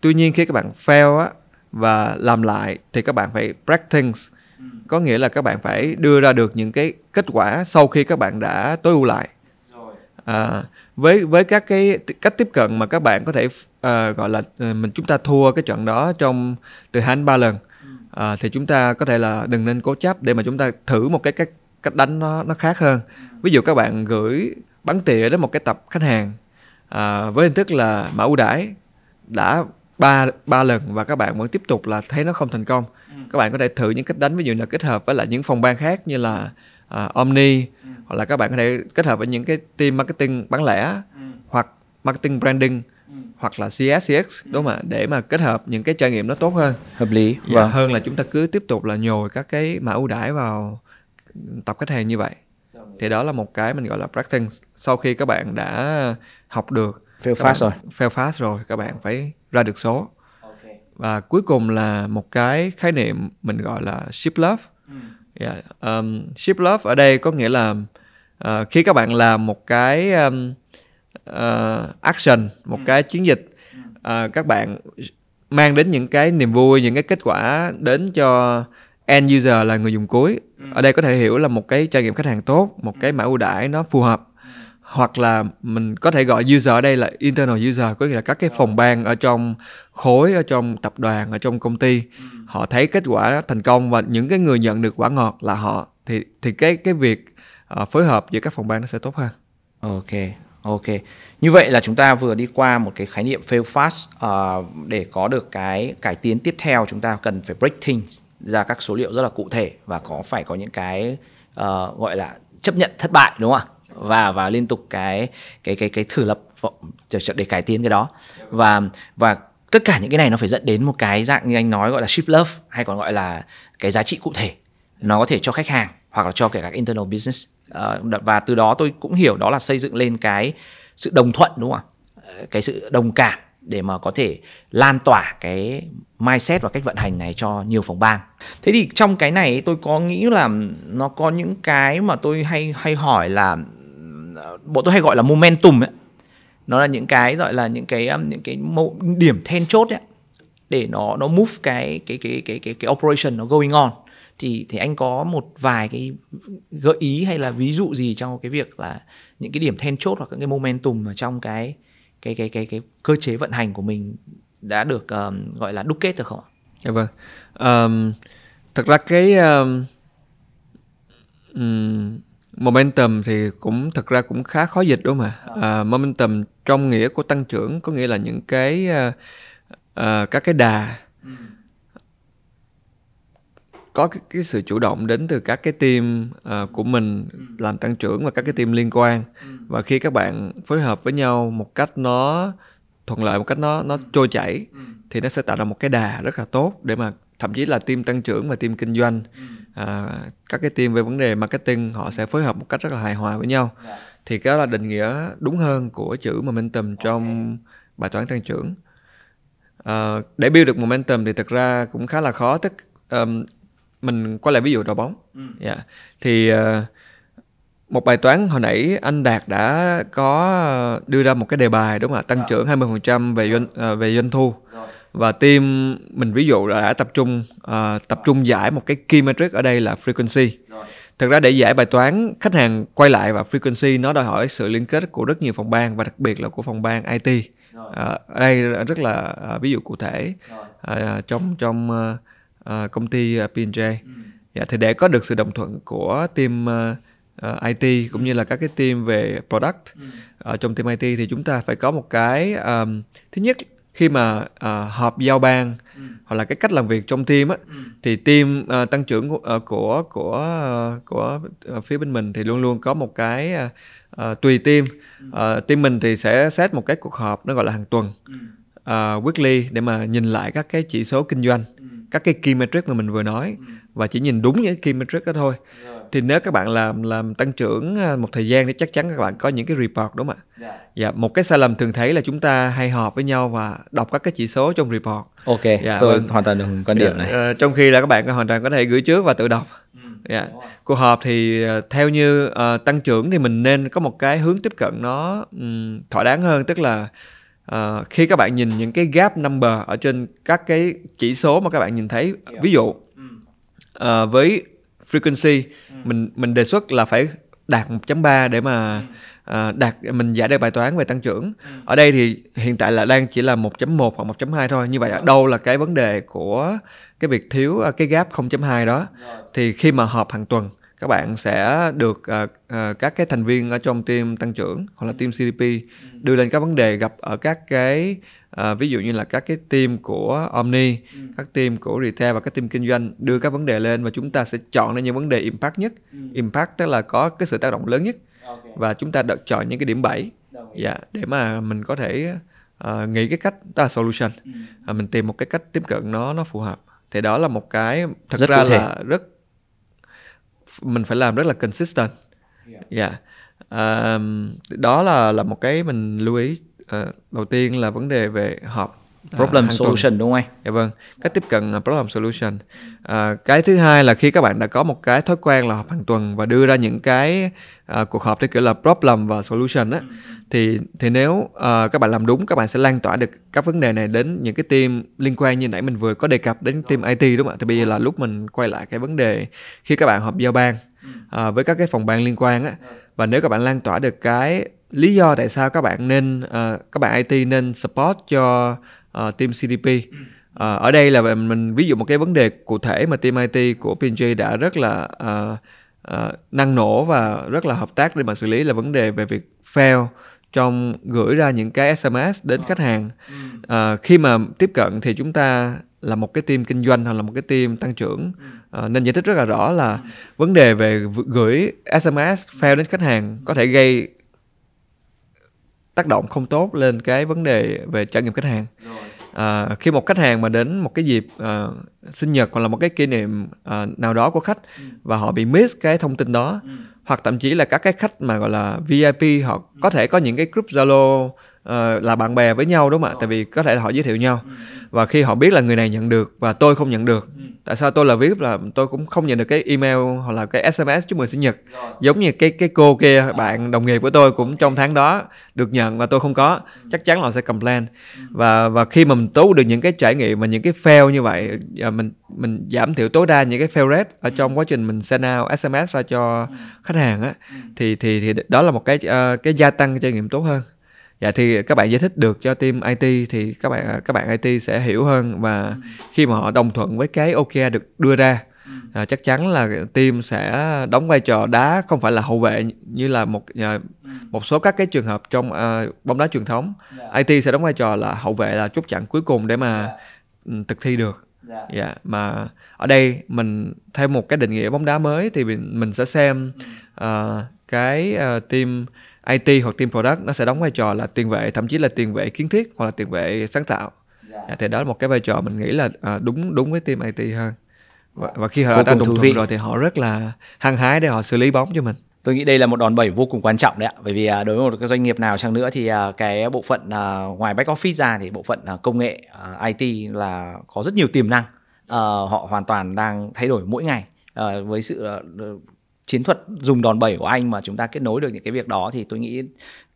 Speaker 3: tuy nhiên khi các bạn fail á và làm lại thì các bạn phải break things có nghĩa là các bạn phải đưa ra được những cái kết quả sau khi các bạn đã tối ưu lại. À, với với các cái cách tiếp cận mà các bạn có thể uh, gọi là ờ, mình chúng ta thua cái trận đó trong từ hai đến ba lần à, thì chúng ta có thể là đừng nên cố chấp để mà chúng ta thử một cái cách cách đánh nó nó khác hơn. Ví dụ các bạn gửi bắn tỉa đến một cái tập khách hàng à, với hình thức là mã ưu đãi đã ba ba lần và các bạn vẫn tiếp tục là thấy nó không thành công. Các bạn có thể thử những cách đánh ví dụ là kết hợp với lại những phòng ban khác như là uh, Omni hoặc là các bạn có thể kết hợp với những cái team marketing bán lẻ hoặc marketing branding hoặc là CS CX đúng không ạ? Để mà kết hợp những cái trải nghiệm nó tốt hơn.
Speaker 2: Hợp lý
Speaker 3: và hơn là chúng ta cứ tiếp tục là nhồi các cái mã ưu đãi vào tập khách hàng như vậy. Thì đó là một cái mình gọi là practicing sau khi các bạn đã học được.
Speaker 2: Fail fast rồi.
Speaker 3: fail fast rồi các bạn phải ra được số. Và cuối cùng là một cái khái niệm mình gọi là ship love. Yeah. um, ship love ở đây có nghĩa là uh, khi các bạn làm một cái um, uh, action một cái chiến dịch uh, các bạn mang đến những cái niềm vui những cái kết quả đến cho end user là người dùng cuối. Ở đây có thể hiểu là một cái trải nghiệm khách hàng tốt một cái mã ưu đãi nó phù hợp hoặc là mình có thể gọi user ở đây là internal user có nghĩa là các cái phòng ban ở trong khối ở trong tập đoàn ở trong công ty họ thấy kết quả thành công và những cái người nhận được quả ngọt là họ thì thì cái cái việc uh, phối hợp giữa các phòng ban nó sẽ tốt hơn.
Speaker 2: Ok ok. Như vậy là chúng ta vừa đi qua một cái khái niệm fail fast uh, để có được cái cải tiến tiếp theo chúng ta cần phải break things ra các số liệu rất là cụ thể và có phải có những cái uh, gọi là chấp nhận thất bại đúng không ạ và và liên tục cái cái cái cái thử lập để, để cải tiến cái đó. Và và tất cả những cái này nó phải dẫn đến một cái dạng như anh nói gọi là ship love hay còn gọi là cái giá trị cụ thể. Nó có thể cho khách hàng hoặc là cho kể cả internal business. Ờ, và từ đó tôi cũng hiểu đó là xây dựng lên cái sự đồng thuận đúng không ạ? Ờ, cái sự đồng cảm để mà có thể lan tỏa cái mindset và cách vận hành này cho nhiều phòng ban. Thế thì trong cái này tôi có nghĩ là nó có những cái mà tôi hay hay hỏi là bọn tôi hay gọi là momentum ấy. Nó là những cái gọi là những cái um, những cái điểm then chốt ấy để nó nó move cái cái cái cái cái cái operation nó going on thì thì anh có một vài cái gợi ý hay là ví dụ gì trong cái việc là những cái điểm then chốt hoặc những cái momentum ở trong cái cái cái cái cái cơ chế vận hành của mình đã được um, gọi là đúc kết được không ạ?
Speaker 3: Dạ vâng. Um, thật ra cái um, um, momentum thì cũng thật ra cũng khá khó dịch đúng không ạ? Uh, momentum trong nghĩa của tăng trưởng có nghĩa là những cái uh, uh, các cái đà. Có cái, cái sự chủ động đến từ các cái team uh, của mình làm tăng trưởng và các cái team liên quan. Và khi các bạn phối hợp với nhau một cách nó thuận lợi một cách nó nó trôi chảy thì nó sẽ tạo ra một cái đà rất là tốt để mà thậm chí là team tăng trưởng và team kinh doanh à, các cái team về vấn đề marketing họ sẽ phối hợp một cách rất là hài hòa với nhau. Thì cái đó là định nghĩa đúng hơn của chữ momentum trong bài toán tăng trưởng. À, để build được momentum thì thực ra cũng khá là khó. Tức um, mình quay lại ví dụ đội bóng. Ừ. yeah. thì uh, một bài toán hồi nãy anh Đạt đã có đưa ra một cái đề bài đúng không ạ? Tăng trưởng 20% về doanh về doanh thu và team mình ví dụ là đã tập trung uh, tập trung giải một cái key metric ở đây là frequency thực ra để giải bài toán khách hàng quay lại và frequency nó đòi hỏi sự liên kết của rất nhiều phòng ban và đặc biệt là của phòng ban IT uh, ở đây rất là uh, ví dụ cụ thể uh, trong trong uh, công ty P&J. Ừ. Dạ, thì để có được sự đồng thuận của team uh, uh, IT cũng như là các cái team về product ừ. ở trong team IT thì chúng ta phải có một cái um, thứ nhất khi mà uh, họp giao ban ừ. hoặc là cái cách làm việc trong team á ừ. thì team uh, tăng trưởng của uh, của của, uh, của uh, phía bên mình thì luôn luôn có một cái uh, uh, tùy team uh, team mình thì sẽ set một cái cuộc họp nó gọi là hàng tuần uh, weekly để mà nhìn lại các cái chỉ số kinh doanh các cái key metric mà mình vừa nói ừ. và chỉ nhìn đúng những key metric đó thôi Rồi. Thì nếu các bạn làm làm tăng trưởng à, một thời gian thì chắc chắn các bạn có những cái report đúng không ạ? Dạ. dạ một cái sai lầm thường thấy là chúng ta hay họp với nhau và đọc các cái chỉ số trong report.
Speaker 2: Ok dạ, tôi vâng. hoàn toàn đồng quan điểm dạ,
Speaker 3: này uh, trong khi là các bạn hoàn toàn có thể gửi trước và tự đọc. Ừ, dạ. cuộc họp thì uh, theo như uh, tăng trưởng thì mình nên có một cái hướng tiếp cận nó um, thỏa đáng hơn. Tức là uh, khi các bạn nhìn những cái gap number ở trên các cái chỉ số mà các bạn nhìn thấy ví dụ uh, với frequency. Mình mình đề xuất là phải đạt 1.3 để mà uh, đạt mình giải được bài toán về tăng trưởng. Ở đây thì hiện tại là đang chỉ là 1.1 hoặc 1.2 thôi. Như vậy ở đâu là cái vấn đề của cái việc thiếu cái gap 0.2 đó. Thì khi mà họp hàng tuần các bạn sẽ được uh, uh, các cái thành viên ở trong team tăng trưởng hoặc là team CDP đưa lên các vấn đề gặp ở các cái uh, ví dụ như là các cái team của Omni, các team của retail và các team kinh doanh đưa các vấn đề lên và chúng ta sẽ chọn ra những vấn đề impact nhất. Impact tức là có cái sự tác động lớn nhất và chúng ta được chọn những cái điểm bẫy dạ để mà mình có thể uh, nghĩ cái cách đó là solution uh, mình tìm một cái cách tiếp cận nó nó phù hợp. Thì đó là một cái thật
Speaker 2: Rất
Speaker 3: ra là rất mình phải làm rất là consistent. Dạ. À, đó là là một cái mình lưu ý Ờ, đầu tiên là vấn đề về họp à,
Speaker 2: problem
Speaker 3: tuần.
Speaker 2: solution đúng không anh
Speaker 3: Dạ vâng, cách tiếp cận là problem solution. À, cái thứ hai là khi các bạn đã có một cái thói quen là họp hàng tuần và đưa ra những cái à, cuộc họp theo kiểu là problem và solution á, thì thì nếu à, các bạn làm đúng, các bạn sẽ lan tỏa được các vấn đề này đến những cái team liên quan như nãy mình vừa có đề cập đến team IT đúng không ạ? Thì bây giờ là lúc mình quay lại cái vấn đề khi các bạn họp giao ban à, với các cái phòng ban liên quan á, và nếu các bạn lan tỏa được cái lý do tại sao các bạn nên à, các bạn IT nên support cho ờ, team CDP Ờ, ở đây là mình, ví dụ một cái vấn đề cụ thể mà team IT của P&G đã rất là ờ, ờ, năng nổ và rất là hợp tác để mà xử lý là vấn đề về việc fail trong gửi ra những cái SMS đến khách hàng. Ờ, khi mà tiếp cận thì chúng ta là một cái team kinh doanh hoặc là một cái team tăng trưởng. Ờ, nên giải thích rất là rõ là vấn đề về gửi SMS fail đến khách hàng có thể gây tác động không tốt lên cái vấn đề về trải nghiệm khách hàng. À, khi một khách hàng mà đến một cái dịp à, sinh nhật hoặc là một cái kỷ niệm à, nào đó của khách và họ bị miss cái thông tin đó hoặc thậm chí là các cái khách mà gọi là VIP họ có thể có những cái group Zalo ờ, là bạn bè với nhau đúng không ạ? Tại vì có thể là họ giới thiệu nhau. Và khi họ biết là người này nhận được và tôi không nhận được tại sao tôi là VIP là tôi cũng không nhận được cái email hoặc là cái SMS chúc mừng sinh nhật. Giống như cái cái cô kia bạn đồng nghiệp của tôi cũng trong tháng đó được nhận và tôi không có. Chắc chắn là họ sẽ complain. Và và khi mà mình tốt được những cái trải nghiệm và những cái fail như vậy mình mình giảm thiểu tối đa những cái fail rate ở trong quá trình mình send out SMS ra cho khách hàng á thì thì thì đó là một cái ờ, cái gia tăng trải nghiệm tốt hơn dạ thì các bạn giải thích được cho team IT thì các bạn các bạn IT sẽ hiểu hơn và khi mà họ đồng thuận với cái OKR được đưa ra à, chắc chắn là team sẽ đóng vai trò đá không phải là hậu vệ như là một à, một số các cái trường hợp trong à, bóng đá truyền thống. IT sẽ đóng vai trò là hậu vệ là chốt chặn cuối cùng để mà ừ, thực thi được. Dạ. Mà ở đây mình thêm một cái định nghĩa bóng đá mới thì mình, mình sẽ xem ờ, cái ờ, team IT hoặc team product nó sẽ đóng vai trò là tiền vệ thậm chí là tiền vệ kiến thiết hoặc là tiền vệ sáng tạo dạ, thì đó là một cái vai trò mình nghĩ là ờ, đúng đúng với team IT hơn và, và khi họ
Speaker 2: Vô
Speaker 3: đã đồng
Speaker 2: thú
Speaker 3: thuận
Speaker 2: vị.
Speaker 3: rồi thì họ rất là hăng hái để họ xử lý bóng cho mình
Speaker 2: Tôi nghĩ đây là một đòn bẩy vô cùng quan trọng đấy ạ. Bởi vì à, đối với một cái doanh nghiệp nào chăng nữa thì à, cái bộ phận à, ngoài back office ra thì bộ phận à, công nghệ à, IT là có rất nhiều tiềm năng. Ờ, họ hoàn toàn đang thay đổi mỗi ngày. Ờ, với sự à, chiến thuật dùng đòn bẩy của anh mà chúng ta kết nối được những cái việc đó thì tôi nghĩ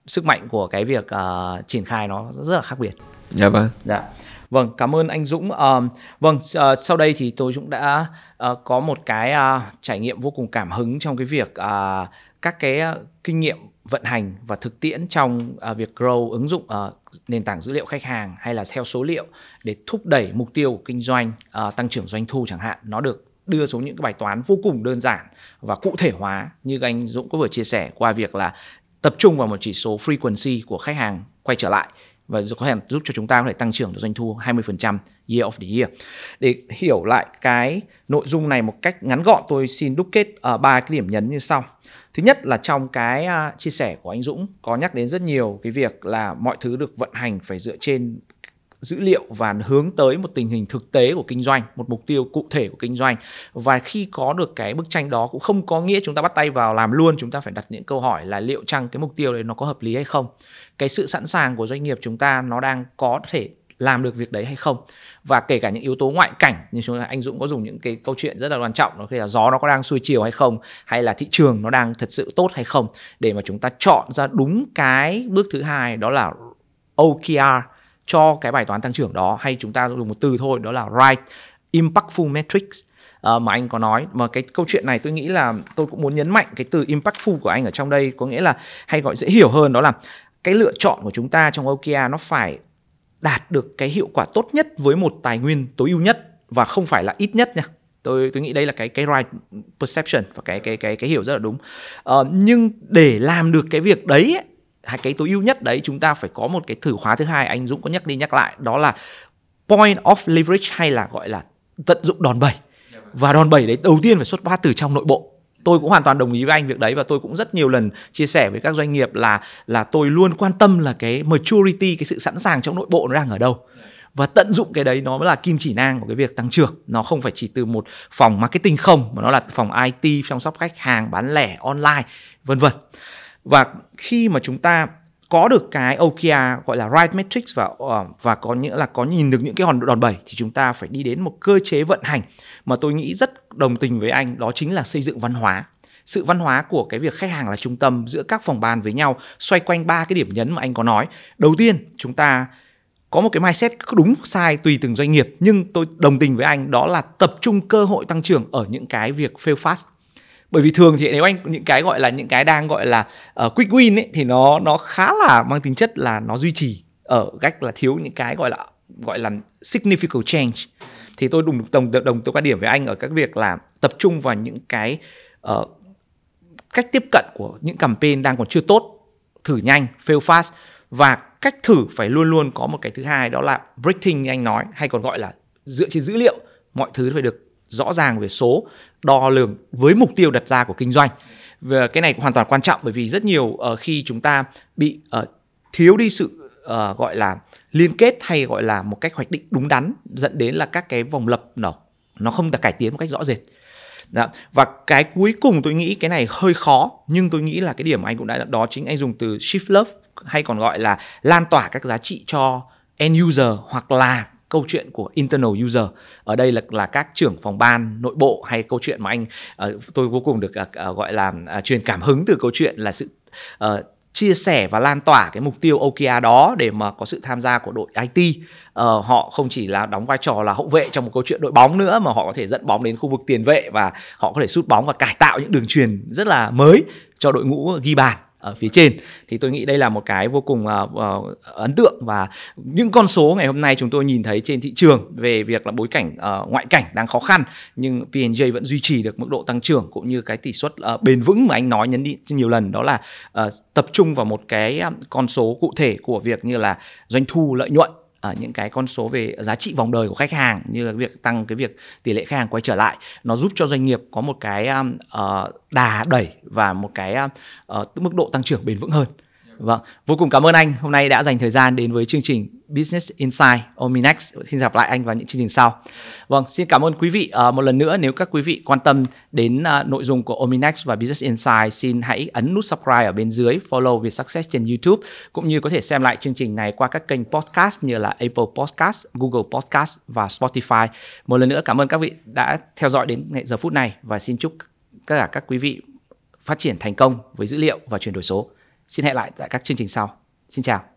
Speaker 2: sức mạnh của cái việc à, triển khai nó rất là khác biệt.
Speaker 3: dạ vâng
Speaker 2: Dạ. Vâng, cảm ơn anh Dũng. Ờm, vâng, ờ, sau đây thì tôi cũng đã ờ, có một cái ờ, trải nghiệm vô cùng cảm hứng trong cái việc ờ, các cái ờ, kinh nghiệm vận hành và thực tiễn trong ờ, việc grow ứng dụng ờ, nền tảng dữ liệu khách hàng hay là theo số liệu để thúc đẩy mục tiêu của kinh doanh ờ, tăng trưởng doanh thu chẳng hạn nó được đưa xuống những cái bài toán vô cùng đơn giản và cụ thể hóa như anh Dũng có vừa chia sẻ qua việc là tập trung vào một chỉ số frequency của khách hàng quay trở lại và có thể giúp cho chúng ta có thể tăng trưởng được doanh thu 20% year of the year. Để hiểu lại cái nội dung này một cách ngắn gọn, tôi xin đúc kết ở ba cái điểm nhấn như sau. Thứ nhất là trong cái à, chia sẻ của anh Dũng có nhắc đến rất nhiều cái việc là mọi thứ được vận hành phải dựa trên dữ liệu và hướng tới một tình hình thực tế của kinh doanh, một mục tiêu cụ thể của kinh doanh. Và khi có được cái bức tranh đó cũng không có nghĩa chúng ta bắt tay vào làm luôn, chúng ta phải đặt những câu hỏi là liệu chăng cái mục tiêu đấy nó có hợp lý hay không. Cái sự sẵn sàng của doanh nghiệp chúng ta nó đang có thể làm được việc đấy hay không và kể cả những yếu tố ngoại cảnh như chúng ta anh Dũng có dùng những cái câu chuyện rất là quan trọng đó là gió nó có đang xuôi chiều hay không hay là thị trường nó đang thật sự tốt hay không để mà chúng ta chọn ra đúng cái bước thứ hai đó là OKR cho cái bài toán tăng trưởng đó hay chúng ta dùng một từ thôi đó là right impactful metrics. Uh, mà anh có nói mà cái câu chuyện này tôi nghĩ là tôi cũng muốn nhấn mạnh cái từ impactful của anh ở trong đây có nghĩa là hay gọi dễ hiểu hơn đó là cái lựa chọn của chúng ta trong OKR nó phải đạt được cái hiệu quả tốt nhất với một tài nguyên tối ưu nhất và không phải là ít nhất nha. Tôi tôi nghĩ đây là cái cái right perception và cái cái cái cái hiểu rất là đúng. Uh, nhưng để làm được cái việc đấy ấy, cái tối ưu nhất đấy chúng ta phải có một cái thử khóa thứ hai anh Dũng có nhắc đi nhắc lại đó là point of leverage hay là gọi là tận dụng đòn bẩy. Và đòn bẩy đấy đầu tiên phải xuất phát từ trong nội bộ. Tôi cũng hoàn toàn đồng ý với anh việc đấy và tôi cũng rất nhiều lần chia sẻ với các doanh nghiệp là là tôi luôn quan tâm là cái maturity cái sự sẵn sàng trong nội bộ nó đang ở đâu. Và tận dụng cái đấy nó mới là kim chỉ nang của cái việc tăng trưởng. Nó không phải chỉ từ một phòng marketing không mà nó là phòng IT chăm sóc khách hàng bán lẻ online vân vân và khi mà chúng ta có được cái OKR gọi là right metrics và uh, và có nghĩa là có nhìn được những cái hòn đòn bẩy thì chúng ta phải đi đến một cơ chế vận hành mà tôi nghĩ rất đồng tình với anh đó chính là xây dựng văn hóa. Sự văn hóa của cái việc khách hàng là trung tâm giữa các phòng ban với nhau xoay quanh ba cái điểm nhấn mà anh có nói. Đầu tiên chúng ta có một cái mindset đúng sai tùy từng doanh nghiệp nhưng tôi đồng tình với anh đó là tập trung cơ hội tăng trưởng ở những cái việc fail fast bởi vì thường thì nếu anh những cái gọi là những cái đang gọi là uh, quick win ấy thì nó nó khá là mang tính chất là nó duy trì ở cách là thiếu những cái gọi là gọi là significant change. Thì tôi đồng đồng đồng tôi quan điểm với anh ở các việc là tập trung vào những cái uh, cách tiếp cận của những campaign đang còn chưa tốt thử nhanh fail fast. Và cách thử phải luôn luôn có một cái thứ hai đó là breaking như anh nói hay còn gọi là dựa trên dữ liệu mọi thứ phải được rõ ràng về số đo lường với mục tiêu đặt ra của kinh doanh và cái này hoàn toàn quan trọng bởi vì rất nhiều uh, khi chúng ta bị uh, thiếu đi sự uh, gọi là liên kết hay gọi là một cách hoạch định đúng đắn dẫn đến là các cái vòng lập nó nó không được cải tiến một cách rõ rệt đó. và cái cuối cùng tôi nghĩ cái này hơi khó nhưng tôi nghĩ là cái điểm anh cũng đã đó chính anh dùng từ shift love hay còn gọi là lan tỏa các giá trị cho end user hoặc là câu chuyện của internal user ở đây là là các trưởng phòng ban nội bộ hay câu chuyện mà anh uh, tôi vô cùng được uh, gọi là uh, truyền cảm hứng từ câu chuyện là sự uh, chia sẻ và lan tỏa cái mục tiêu OKR đó để mà có sự tham gia của đội IT. Ờ, họ không chỉ là đóng vai trò là hậu vệ trong một câu chuyện đội bóng nữa mà họ có thể dẫn bóng đến khu vực tiền vệ và họ có thể sút bóng và cải tạo những đường truyền rất là mới cho đội ngũ ghi bàn ở phía trên. Thì tôi nghĩ đây là một cái vô cùng uh, uh, ấn tượng và những con số ngày hôm nay chúng tôi nhìn thấy trên thị trường về việc là bối cảnh uh, ngoại cảnh đang khó khăn nhưng P&J vẫn duy trì được mức độ tăng trưởng cũng như cái tỷ suất uh, bền vững mà anh nói nhấn đi nhiều lần đó là uh, tập trung vào một cái con số cụ thể của việc như là doanh thu lợi nhuận ở những cái con số về giá trị vòng đời của khách hàng, như là việc tăng cái việc tỷ lệ khách hàng quay trở lại. Nó giúp cho doanh nghiệp có một cái um, ờ, đà đẩy và một cái um, ờ, mức độ tăng trưởng bền vững hơn. Vâng, vô cùng cảm ơn anh hôm nay đã dành thời gian đến với chương trình Business Insight Ominex. Xin gặp lại anh vào những chương trình sau. Vâng, xin cảm ơn quý vị uh, một lần nữa nếu các quý vị quan tâm đến uh, nội dung của Ominex và Business Insight xin hãy ấn nút subscribe ở bên dưới, follow Việt Success trên YouTube cũng như có thể xem lại chương trình này qua các kênh podcast như là Apple Podcast, Google Podcast và Spotify. Một lần nữa cảm ơn các vị đã theo dõi đến giờ phút này và xin chúc tất cả các quý vị phát triển thành công với dữ liệu và chuyển đổi số. Xin hẹn lại tại các chương trình sau. Xin chào.